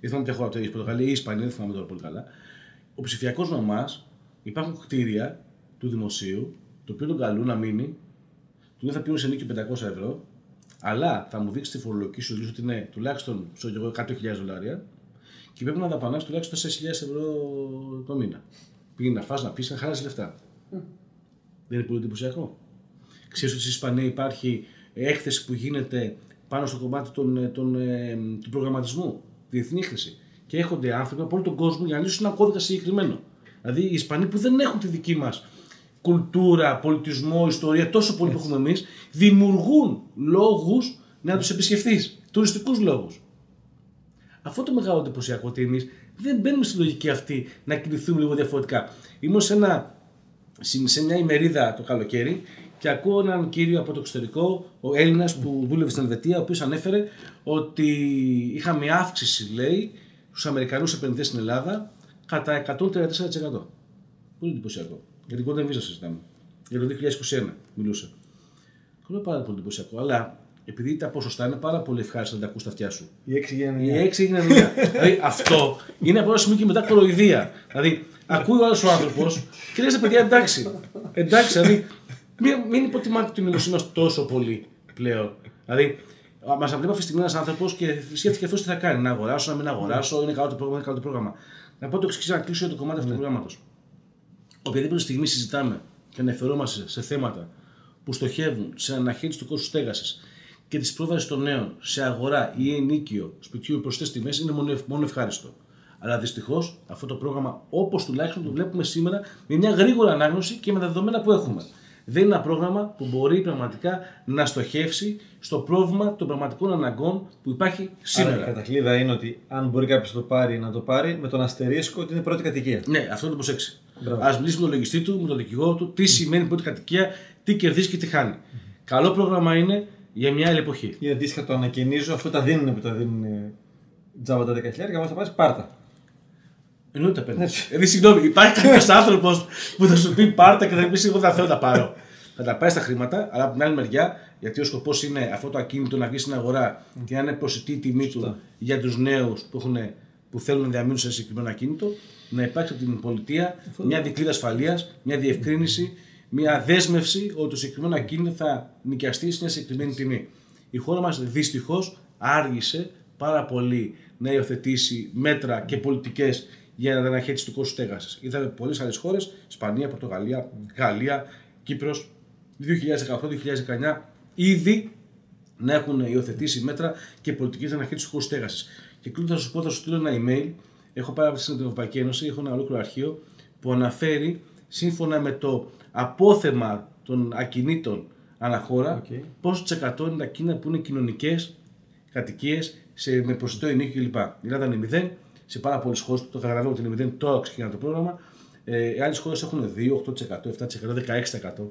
Δεν θυμάμαι ποια χώρα αυτό, η Πορτογαλία ή η Ισπανία, δεν θυμάμαι τώρα πολύ καλά. Ο ψηφιακός νομάς υπάρχουν κτίρια του δημοσίου, το οποίο τον καλούν να μείνει, του λέει θα πίνουν σε νίκη 500 ευρώ, αλλά θα μου δείξει τη φορολογική σου λύση ότι είναι τουλάχιστον ξέρω κι εγώ, 100.000 δολάρια και πρέπει να δαπανάς τουλάχιστον 4.000 ευρώ το μήνα. Πήγαινε να φας, να πεις, να χάσει λεφτά. Δεν είναι πολύ εντυπωσιακό. Ξέρεις ότι στην Ισπανία υπάρχει έκθεση που γίνεται πάνω στο κομμάτι των, ε, των, ε, του προγραμματισμού, διεθνή χρήση. Και έρχονται άνθρωποι από όλο τον κόσμο για να λύσουν ένα κώδικα συγκεκριμένο. Δηλαδή οι Ισπανοί που δεν έχουν τη δική μας κουλτούρα, πολιτισμό, ιστορία τόσο πολύ που έχουμε εμείς, δημιουργούν λόγους να τους επισκεφθείς. Τουριστικούς λόγους. Αυτό το μεγάλο εντυπωσιακό ότι εμείς δεν μπαίνουμε στη λογική αυτή να κινηθούμε λίγο διαφορετικά. Ήμουν σε, ένα, σε μια ημερίδα το καλοκαίρι και ακούω έναν κύριο από το εξωτερικό, ο Έλληνας που δούλευε στην Ελβετία, ο οποίος ανέφερε ότι είχαμε αύξηση, λέει, στους Αμερικανούς επενδυτές στην Ελλάδα κατά 134%. Πολύ εντυπωσιακό. Για την Golden Visa συζητάμε. Για το 2021 μιλούσε. Και λέω πάρα πολύ εντυπωσιακό. Αλλά επειδή τα ποσοστά είναι πάρα πολύ ευχάριστα να τα ακούς στα αυτιά σου. Η 6 γίνεται Η 9. 6 έγινε 9. δηλαδή αυτό είναι από ένα σημείο και μετά κοροϊδία. Δηλαδή ακούει ο άλλος ο άνθρωπος και λέει παιδιά εντάξει. Εντάξει, δηλαδή μην, μην υποτιμάτε την νοημοσύνη μας τόσο πολύ πλέον. Δηλαδή μας βλέπει αυτή τη στιγμή ένας άνθρωπος και σκέφτηκε αυτός τι θα κάνει. Να αγοράσω, να μην αγοράσω, είναι καλό το πρόγραμμα, είναι καλό το πρόγραμμα. Να πω το εξής, να κλείσω το κομμάτι αυτού του προγράμματος. Οποιαδήποτε στιγμή συζητάμε και αναφερόμαστε σε θέματα που στοχεύουν σε αναχέτηση του κόστου στέγασης και της πρόβασης των νέων σε αγορά ή ενίκιο σπιτιού με προσιτέ τιμές είναι μόνο, ευ- μόνο ευχάριστο. Αλλά δυστυχώς αυτό το πρόγραμμα, όπως τουλάχιστον το βλέπουμε σήμερα, με μια γρήγορη ανάγνωση και με τα δεδομένα που έχουμε. Δεν είναι ένα πρόγραμμα που μπορεί πραγματικά να στοχεύσει στο πρόβλημα των πραγματικών αναγκών που υπάρχει Άρα, η σήμερα. κατακλείδα είναι ότι αν μπορεί κάποιος να το πάρει, να το πάρει με τον αστερίσκο ότι είναι πρώτη κατοικία. Ναι, αυτό να το προσέξει. Μπράβο. Α μιλήσει με τον λογιστή του, με τον δικηγόρο του, τι σημαίνει πρώτη κατοικία, τι κερδίζει και τι χάνει. Καλό πρόγραμμα είναι για μια άλλη εποχή. Είναι αντίστοιχα το ανακαινίζω, αφού τα δίνουν που τα δίνουν ε, τζάμπα τα 10 χιλιάρια, όμως θα πάρεις πάρτα. Εννοείται τα παίρνεις. Δηλαδή, συγγνώμη, υπάρχει κάποιος άνθρωπος που θα σου πει πάρτα και θα πεις: Εγώ δεν θέλω να τα πάρω. θα τα πάει στα χρήματα, αλλά από την άλλη μεριά, γιατί ο σκοπός είναι αυτό το ακίνητο να βγεις στην αγορά και να είναι προσιτή η τιμή του για τους νέους που, έχουν, που θέλουν να διαμείνουν σε συγκεκριμένο ακίνητο, να υπάρξει από την πολιτεία μια δικλίδα ασφαλείας, μια διευκρίνηση, μια δέσμευση ότι το συγκεκριμένο ακίνητο θα νοικιαστεί σε μια συγκεκριμένη τιμή. Η χώρα μας δυστυχώς άργησε πάρα πολύ να υιοθετήσει μέτρα και πολιτικές για την αναχέτηση του κόστους στέγασης. Είδαμε πολλές άλλες χώρες, Ισπανία, Πορτογαλία, Γαλλία, Κύπρος, 2018-2019, ήδη να έχουν υιοθετήσει μέτρα και πολιτικές για αναχέτηση του κόστους στέγασης. Και κλείνοντας, θα σου πω, θα σου στείλω ένα email. Έχω πάρει στην Ευρωπαϊκή Ένωση, έχω ένα ολόκληρο αρχείο που αναφέρει σύμφωνα με το απόθεμα των ακινήτων αναχώρα okay. πόσο τη εκατό είναι τα κίνητα που είναι κοινωνικές κατοικίες με προσιτό ενίκιο κλπ. Η Ελλάδα είναι 0, σε πάρα πολλές χώρες το καταλαβαίνω ότι είναι 0, τώρα ξεκινά το πρόγραμμα. Ε, άλλες χώρες έχουν 2, 8%, 7%, 16%.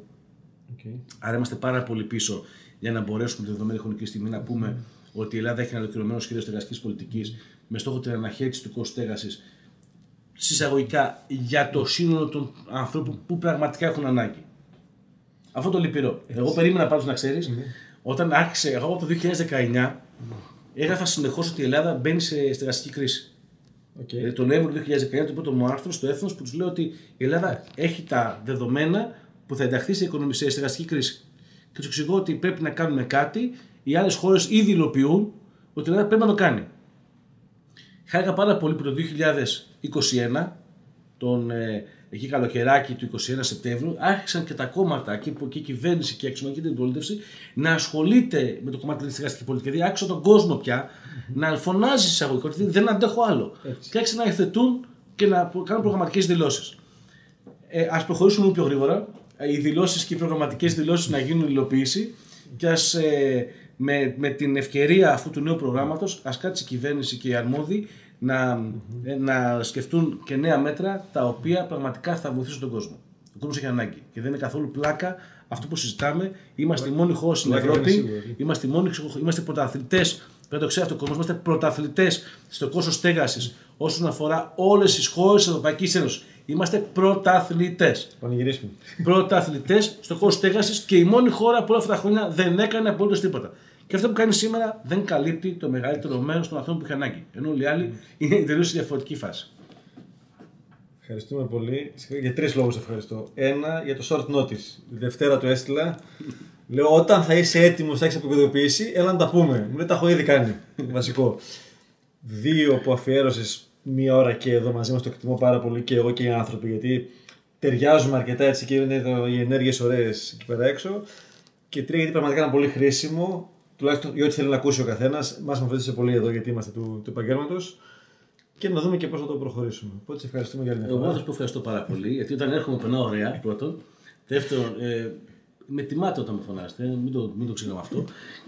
Okay. Άρα είμαστε πάρα πολύ πίσω για να μπορέσουμε τη δεδομένη χρονική στιγμή να πούμε mm. ότι η Ελλάδα έχει ένα ολοκληρωμένο σχέδιο στεγαστικής πολιτικής mm. με στόχο την αναχέτηση του κόστου στέγασης συσσαγωγικά για το σύνολο των ανθρώπων που πραγματικά έχουν ανάγκη. Αυτό το λυπηρό. Έτσι. Εγώ περίμενα πάντως να ξέρεις, mm. όταν άρχισε, εγώ από το 2019 έγραφα συνεχώς ότι η Ελλάδα μπαίνει σε στεγαστική κρίση. Okay. Δηλαδή, τον Νοέμβριο του 2019, το πρώτο μου άρθρο στο Έθνος που τους λέω ότι η Ελλάδα έχει τα δεδομένα που θα ενταχθεί σε, σε στεγαστική κρίση. Και τους εξηγώ ότι πρέπει να κάνουμε κάτι. Οι άλλες χώρες ήδη υλοποιούν ότι η Ελλάδα πρέπει να το κάνει. Χάρηκα πάρα πολύ που το 2021, τον ε, εκεί καλοκαιράκι του 21 Σεπτέμβριου, άρχισαν και τα κόμματα και, και η κυβέρνηση και η αξιωματική αντιπολίτευση να ασχολείται με το κομμάτι της στεγαστική πολιτικής. Δηλαδή, άρχισε τον κόσμο πια να φωνάζει εισαγωγικά ότι δεν αντέχω άλλο. Έτσι. Και άρχισαν να εθετούν και να κάνουν προγραμματικές δηλώσεις. Ε, Α προχωρήσουμε πιο γρήγορα. Ε, οι δηλώσεις και οι προγραμματικές δηλώσεις να γίνουν υλοποίηση και ας, ε, με, με την ευκαιρία αυτού του νέου προγράμματος, ας κάτσει η κυβέρνηση και οι αρμόδιοι να, mm-hmm. να σκεφτούν και νέα μέτρα τα οποία πραγματικά θα βοηθήσουν τον κόσμο. Ο κόσμος έχει ανάγκη και δεν είναι καθόλου πλάκα αυτό που συζητάμε. Είμαστε η μόνη χώρα στην Ευρώπη, είμαστε, μόνοι, είμαστε πρωταθλητές. Πρέπει να το ξέρει αυτό ο κόσμος. Είμαστε πρωταθλητές στο κόστος στέγασης όσον αφορά όλες τις χώρες της Ευρωπαϊκής Ένωσης. Είμαστε πρωταθλητές. Πανηγυρίσουμε. Πρωταθλητές στο κόστο στέγασης και η μόνη χώρα που όλα αυτά τα χρόνια δεν έκανε απολύτως τίποτα. Και αυτό που κάνει σήμερα δεν καλύπτει το μεγαλύτερο μέρος των ανθρώπων που είχε ανάγκη. Ενώ όλοι οι άλλοι είναι τελείως σε διαφορετική φάση. Ευχαριστούμε πολύ. Για τρεις λόγους ευχαριστώ. Ένα, για το short notice. Δευτέρα το έστειλα. Λέω όταν θα είσαι έτοιμος, θα έχεις αποκωδοποιήσει, έλα να τα πούμε. Μου λέει τα έχω ήδη κάνει. Βασικό. Δύο που αφιέρωσες μία ώρα και εδώ μαζί μας το εκτιμώ πάρα πολύ και εγώ και οι άνθρωποι γιατί ταιριάζουμε αρκετά έτσι και είναι οι ενέργειες ωραίες εκεί πέρα έξω. Και τρία γιατί πραγματικά είναι πολύ χρήσιμο τουλάχιστον για ό,τι θέλει να ακούσει ο καθένας. Μας με βοήθησε πολύ εδώ γιατί είμαστε του, του επαγγέλματος. Και να δούμε και πώς θα το προχωρήσουμε. Οπότε σε ευχαριστούμε για την Εγώ θα σου ευχαριστώ πάρα πολύ γιατί όταν έρχομαι περνάω ωραία πρώτον. Δεύτερον, ε, με τιμάτε όταν με φωνάσετε, μην το, μην το ξεχνάμε αυτό.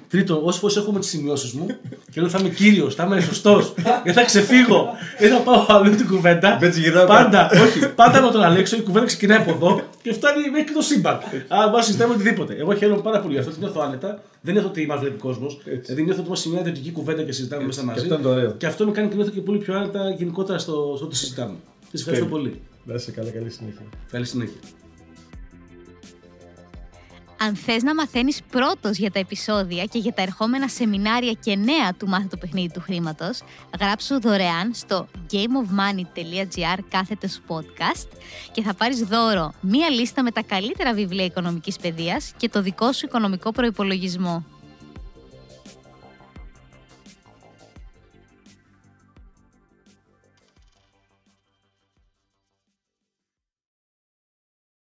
Τρίτον, όσε φορές έχουμε τις σημειώσεις μου και λέω θα είμαι κύριος, θα είμαι σωστός, δεν θα ξεφύγω, δεν θα πάω αλλού την κουβέντα. Πάντα, όχι, πάντα με τον Αλέξο η κουβέντα ξεκινάει από εδώ και φτάνει μέχρι το σύμπαν. Αν μα συζητάμε οτιδήποτε. Εγώ χαίρομαι πάρα πολύ γι' αυτό, νιώθω άνετα. Δεν νιώθω ότι μα βλέπει κόσμος. Δηλαδή νιώθω ότι είμαστε σε μια ιδιωτική κουβέντα και συζητάμε μέσα μαζί. Και αυτό, είναι και αυτό με κάνει και νιώθω και πολύ πιο άνετα γενικότερα στο, στο ότι συζητάμε. Σας ευχαριστώ πολύ. Να είσαι καλά, καλή συνέχεια. Καλή συνέχεια. Αν θες να μαθαίνεις πρώτος για τα επεισόδια και για τα ερχόμενα σεμινάρια και νέα του Μάθε το παιχνίδι του χρήματος, γράψου δωρεάν στο gameofmoney.gr κάθετος podcast και θα πάρεις δώρο μία λίστα με τα καλύτερα βιβλία οικονομικής παιδείας και το δικό σου οικονομικό προϋπολογισμό.